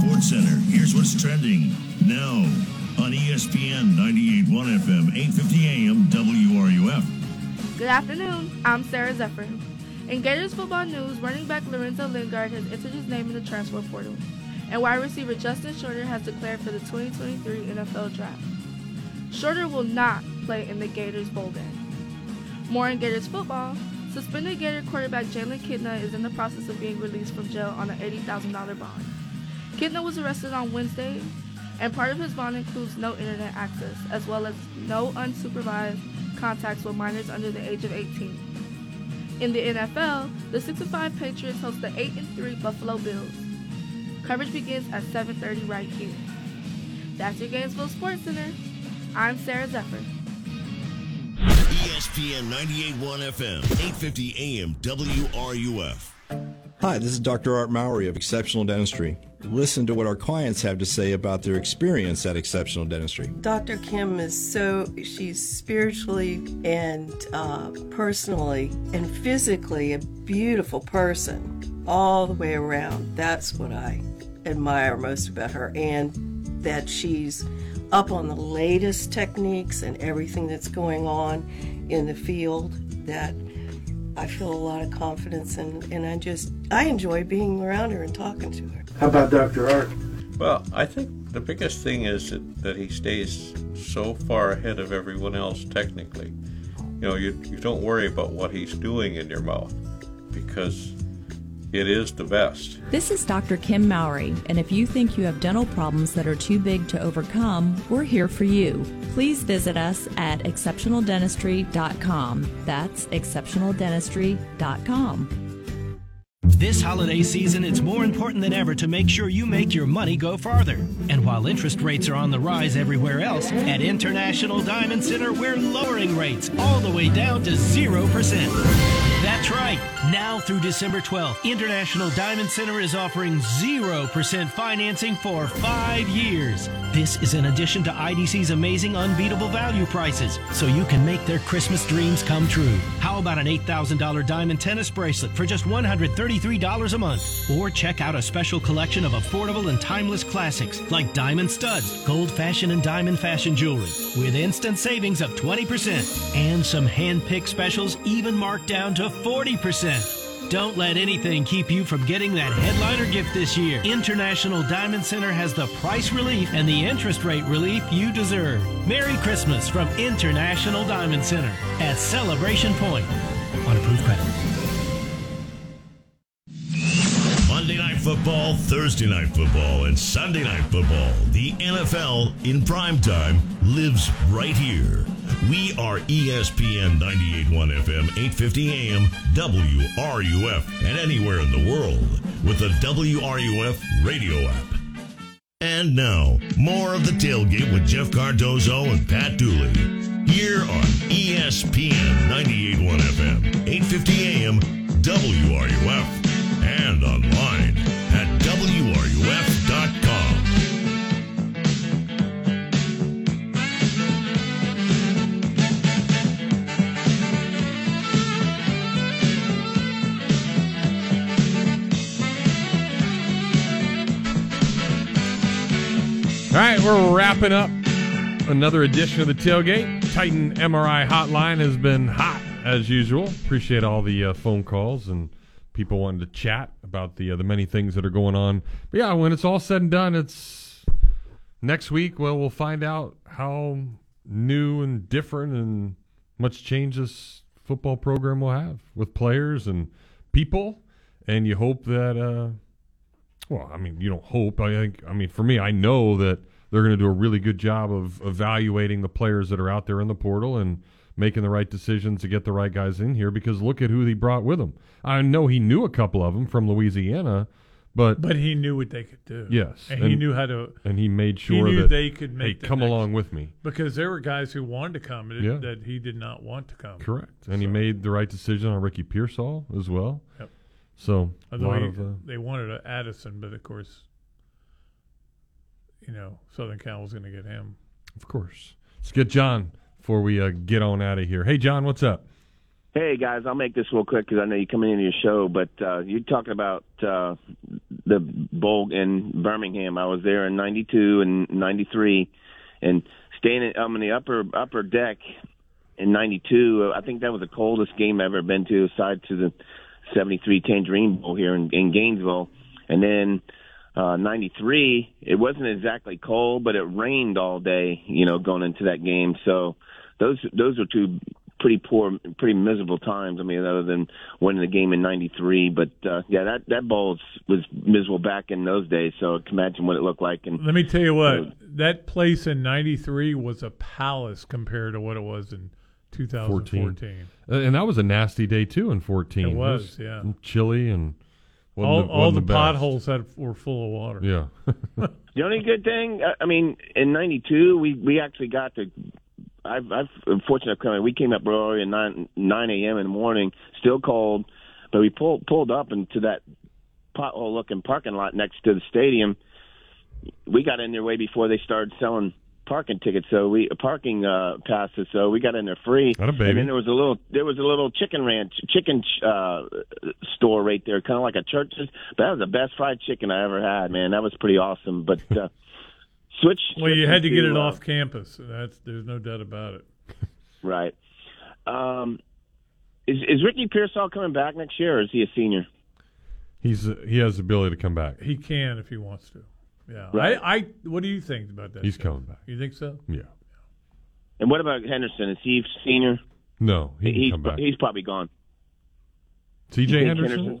Sports Center. Here's what's trending now on ESPN 98.1 FM, 8:50 AM, WRUF. Good afternoon. I'm Sarah Zephyr. In Gators football news, running back Lorenzo Lingard has entered his name in the transfer portal, and wide receiver Justin Shorter has declared for the 2023 NFL Draft. Shorter will not play in the Gators bowl game. More in Gators football, suspended Gator quarterback Jalen Kitna is in the process of being released from jail on an $80,000 bond. Kitna was arrested on Wednesday, and part of his bond includes no internet access, as well as no unsupervised contacts with minors under the age of 18. In the NFL, the 6-5 Patriots host the 8-3 Buffalo Bills. Coverage begins at 7:30 right here. That's your Gainesville Sports Center. I'm Sarah Zephyr. ESPN 98.1 FM, 8:50 AM, WRUF. Hi, this is Dr. Art Mowry of Exceptional Dentistry. Listen to what our clients have to say about their experience at Exceptional Dentistry. Dr. Kim is so, she's spiritually and uh, personally and physically a beautiful person all the way around. That's what I admire most about her, and that she's up on the latest techniques and everything that's going on in the field that I feel a lot of confidence in, and I just, I enjoy being around her and talking to her. How about Dr. Art? Well, I think the biggest thing is that, that he stays so far ahead of everyone else technically. You know, you, you don't worry about what he's doing in your mouth because it is the best. This is Dr. Kim Mowry, and if you think you have dental problems that are too big to overcome, we're here for you. Please visit us at exceptionaldentistry.com. That's exceptionaldentistry.com. This holiday season, it's more important than ever to make sure you make your money go farther. And while interest rates are on the rise everywhere else, at International Diamond Center, we're lowering rates all the way down to 0%. That's right. Now through December 12th, International Diamond Center is offering 0% financing for five years. This is in addition to IDC's amazing unbeatable value prices, so you can make their Christmas dreams come true. How about an $8,000 diamond tennis bracelet for just $133 a month? Or check out a special collection of affordable and timeless classics like diamond studs, gold fashion, and diamond fashion jewelry with instant savings of 20% and some hand-picked specials even marked down to 40%. Don't let anything keep you from getting that headliner gift this year. International Diamond Center has the price relief and the interest rate relief you deserve. Merry Christmas from International Diamond Center at Celebration Point on approved credit. Monday Night Football, Thursday Night Football, and Sunday Night Football. The NFL in prime time lives right here. We are ESPN 98.1 FM, 8:50 AM, WRUF, and anywhere in the world with the WRUF radio app. And now, more of the tailgate with Jeff Cardozo and Pat Dooley. Here on ESPN 98.1 FM, 8:50 AM, WRUF, and online right, we're wrapping up another edition of the tailgate. Titan MRI hotline has been hot as usual. Appreciate all the uh, phone calls and people wanting to chat about the uh, the many things that are going on. But yeah, when it's all said and done, it's next week. Well, we'll find out how new and different and much change this football program will have with players and people. And you hope that. Uh, well, I mean, you don't hope. I think. I mean, for me, I know that they're going to do a really good job of evaluating the players that are out there in the portal and making the right decisions to get the right guys in here. Because look at who he brought with him. I know he knew a couple of them from Louisiana, but But he knew what they could do. Yes, and, he knew how to. and he made he sure knew that they could make. hey, come next- along with me. because there were guys who wanted to come that, Yeah. that he did not want to come. Correct, and he made the right decision on Ricky Pearsall as well. Yep. So a Although lot he- of uh, they wanted Addison, but of course, you know, Southern Cal was going to get him. Of course. Let's get John before we uh, get on out of here. Hey, John, what's up? Hey guys, I'll make this real quick because I know you're coming into your show, but uh, you're talking about uh, the bowl in Birmingham. I was there in '92 and '93, and staying in, um, in the upper upper deck in '92. I think that was the coldest game I've ever been to, aside to the '73 Tangerine Bowl here in, in Gainesville, and then. Uh, 93, it wasn't exactly cold, but it rained all day, you know, going into that game. So those, those were two pretty poor, pretty miserable times. I mean, other than winning the game in '93, but uh, yeah, that that bowl was miserable back in those days. So I can imagine what it looked like. And Let me tell you what, that place in '93 was a palace compared to what it was in 2014. Uh, and that was a nasty day too in 14. It was, yeah. chilly and wasn't All, the, all wasn't the, potholes had, were full of water. Yeah. The only good thing, uh, I mean, in '92, we we actually got to. I've, I've I'm fortunate coming. We came up early at nine nine a.m. in the morning, still cold, but we pulled pulled up into that pothole looking parking lot next to the stadium. We got in there way before they started selling parking tickets, so we parking uh, passes. So we got in there free. Not a baby. And then there was a little there was a little chicken ranch chicken uh, store right there, kind of like a church's. But that was the best fried chicken I ever had, man. That was pretty awesome. But uh, switch. Well, you switching had to get it uh, off campus. That's there's no doubt about it. Right. Um, is is Ricky Pearsall coming back next year, or is he a senior? He's uh, he has the ability to come back. He can if he wants to. Yeah. Right. I, I. What do you think about that? He's Jeff? coming back. You think so? Yeah. And what about Henderson? Is he senior? No, he can he's come back. he's probably gone. You C.J. think Henderson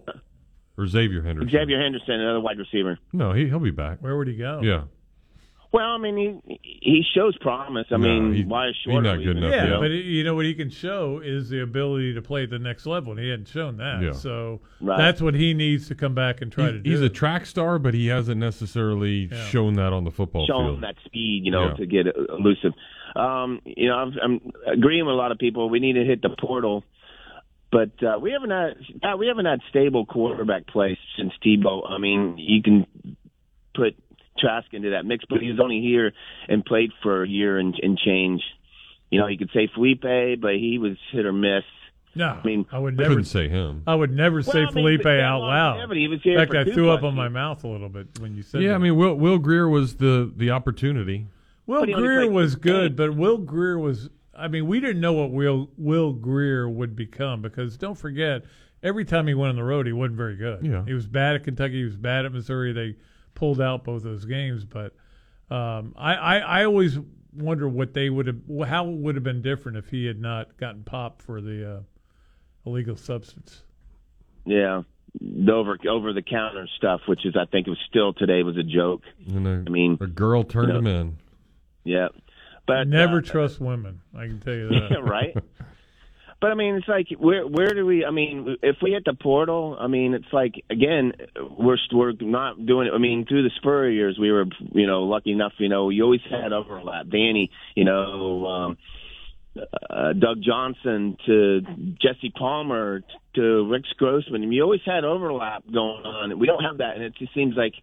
or Xzavier Henderson? Xzavier Henderson, another wide receiver. No, he he'll be back. Where would he go? Yeah. Well, I mean, he he shows promise. I No, mean, he- why is he's short? not good enough Yeah, yet. but you know what he can show is the ability to play at the next level, and he hadn't shown that. Yeah. So Right. that's what he needs to come back and try He- to do. he's a track star, but he hasn't necessarily Yeah. shown that on the football Show field. him that speed, you know, Yeah. to get elusive. Um, you know, I'm, I'm agreeing with a lot of people. We need to hit the portal, but uh, we haven't had uh, we haven't had stable quarterback play since Tebow. I mean, you can put Trask into that mix, but he was only here and played for a year and, and change. You know, you could say Feleipe, but he was hit or miss. no, I mean, I would I never couldn't say him. I would never say Well, I mean, Feleipe out loud. longevity, he was In fact, I two threw up on my mouth a little bit when you said Yeah, that. I mean Will Will Grier was the the opportunity. Will But he only Grier was good, but Will Grier was. I mean, we didn't know what Will Will Grier would become because don't forget, every time he went on the road, he wasn't very good. Yeah. he was bad at Kentucky. He was bad at Missouri. They pulled out both those games, but um, I, I I always wonder what they would have how it would have been different if he had not gotten popped for the uh, illegal substance. Yeah, the over over the counter stuff, which is I think it was still today was a joke. And a, I mean, a girl turned you know, him in. Yeah, but Never uh, trust women. I can tell you that. right. But I mean, it's like where where do we? I mean, if we hit the portal, I mean, it's like again, we're we're not doing it. I mean, through the Spur years, we were you know lucky enough. You know, you always had overlap. Danny, you know, um, uh, Doug Johnson to Jesse Palmer to Rick Grossman. And you always had overlap going on. We don't have that, and it just seems like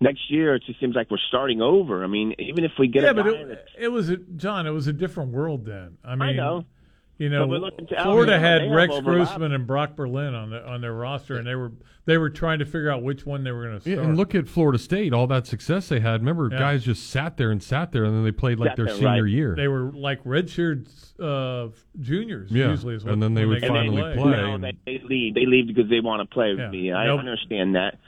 next year it just seems like we're starting over. I mean, even if we get yeah, but it, it was a, John. It was a different world then. I mean, know. You know, But we're looking to Florida had Rex overlap. Grossman and Brock Berlin on the on their roster, and they were they were trying to figure out which one they were going to Yeah, and look at Florida State, all that success they had. Remember, Yeah. guys just sat there and sat there, and then they played like Sat their there, senior right. year. They were like redshirt uh, juniors. Yeah, usually, is what, and then they would came finally to play. No, they, they leave. They leave because they want to play with Yeah. me. I Nope. understand that,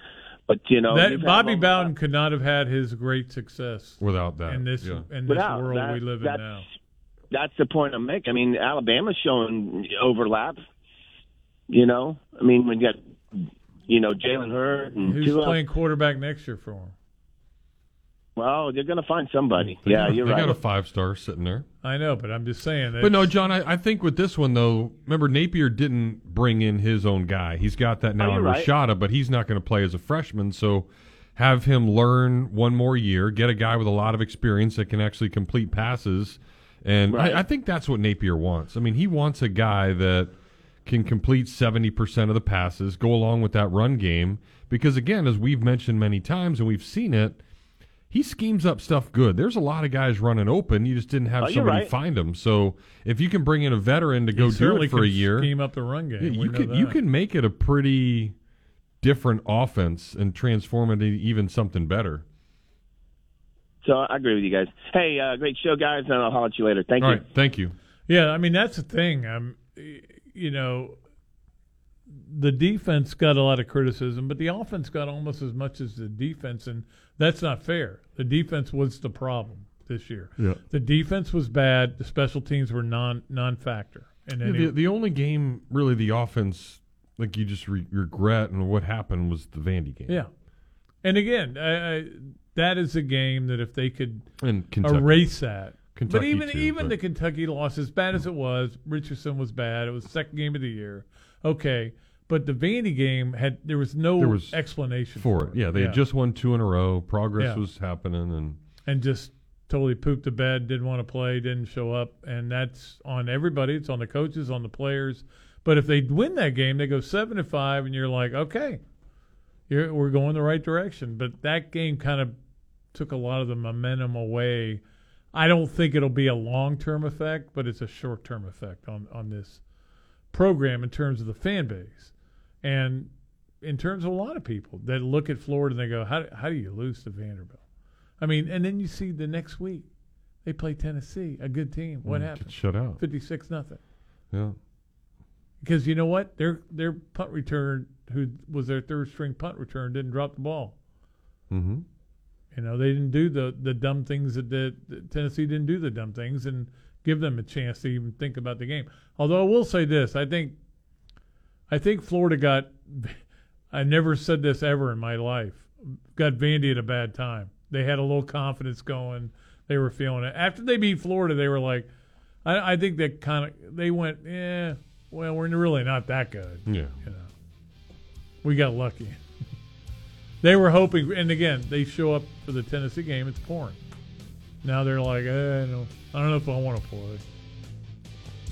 but you know, That Bobby. Bowden could not have had his great success without that in this yeah. in this Without world that- we live in now. That's the point I'm making. I mean, Alabama's showing overlap. You know, I mean, we got you know Jalen Hurts and Who's two of- playing quarterback next year for him? Well, you're going to find somebody. They yeah, got- you're they right. got a five star sitting there. I know, but I'm just saying that. But no, John, I, I think with this one though, remember Napier didn't bring in his own guy. He's got that now Oh, in you're right. Rashada, but he's not going to play as a freshman. So have him learn one more year, get a guy with a lot of experience that can actually complete passes. And Right. I, I think that's what Napier wants. I mean, he wants a guy that can complete 70% of the passes, go along with that run game. Because again, as we've mentioned many times and we've seen it, he schemes up stuff good. There's a lot of guys running open. You just didn't have Oh, somebody right. find them. So if you can bring in a veteran to go do it for a year, scheme up the run game. yeah, you know can you can make it a pretty different offense and transform it into even something better. So I agree with you guys. Hey, uh, great show, guys, and I'll holler at you later. Thank All you. right, thank you. Yeah, I mean that's the thing. Um, you know, the defense got a lot of criticism, but the offense got almost as much as the defense, and that's not fair. The defense was the problem this year. Yeah. The defense was bad. The special teams were non non factor. And Yeah, the, the only game really the offense like you just re- regret and what happened was the Vandy game. yeah, and again, I, I, that is a game that if they could erase that. but even too, even but- the Kentucky loss, as bad as it was, Richardson was bad. It was second game of the year. Okay, but the Vandy game had there was no There was explanation for it. Yeah, they had just won two in a row. Progress Yeah. was happening, and and just totally pooped the bed, didn't want to play, didn't show up, and that's on everybody. It's on the coaches, on the players. But if they win that game, they go seven to five, and you're like, okay, you're, we're going the right direction. But that game kind of took a lot of the momentum away. I don't think it'll be a long term effect, but it's a short term effect on on this program in terms of the fan base, and in terms of a lot of people that look at Florida and they go, how how do you lose to Vanderbilt? I mean, and then you see the next week they play Tennessee, a good team. What Mm, happened? shut out. Fifty six nothing. yeah. Because you know what, their their punt return, who was their third string punt return, didn't drop the ball. Mm-hmm. You know, they didn't do the the dumb things that, the, that Tennessee didn't do the dumb things and give them a chance to even think about the game. Although I will say this, I think I think Florida got I never said this ever in my life. Got Vandy at a bad time. They had a little confidence going. They were feeling it. After they beat Florida, they were like I, I think that kind of they went, yeah, well, we're really not that good. Yeah. You know. We got lucky. They were hoping, and again, they show up for the Tennessee game. It's pouring. Now they're like, eh, I don't, I don't know if I want to play.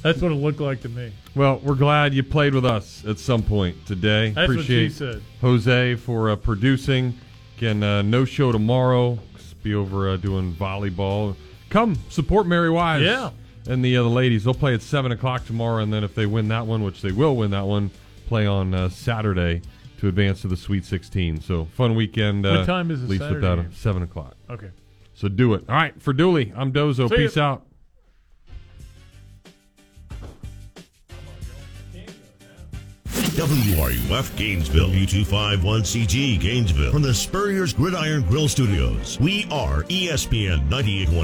That's what it looked like to me. Well, we're glad you played with us at some point today. That's Appreciate. Jose for uh, producing. Again, uh, no show tomorrow. Just be over uh, doing volleyball. Come support Mary Wise. Yeah. And the uh, the ladies. They'll play at seven o'clock tomorrow, and then if they win that one, which they will win that one, play on uh, Saturday to advance to the Sweet 16. So fun weekend. What uh, time is the at least Saturday without a- seven o'clock. Okay. So do it. All right, for Dooley, I'm Dozo. See ya. Peace out. WRUF Gainesville, U251CG Gainesville, from the Spurrier's Gridiron Grill Studios. We are ESPN 981.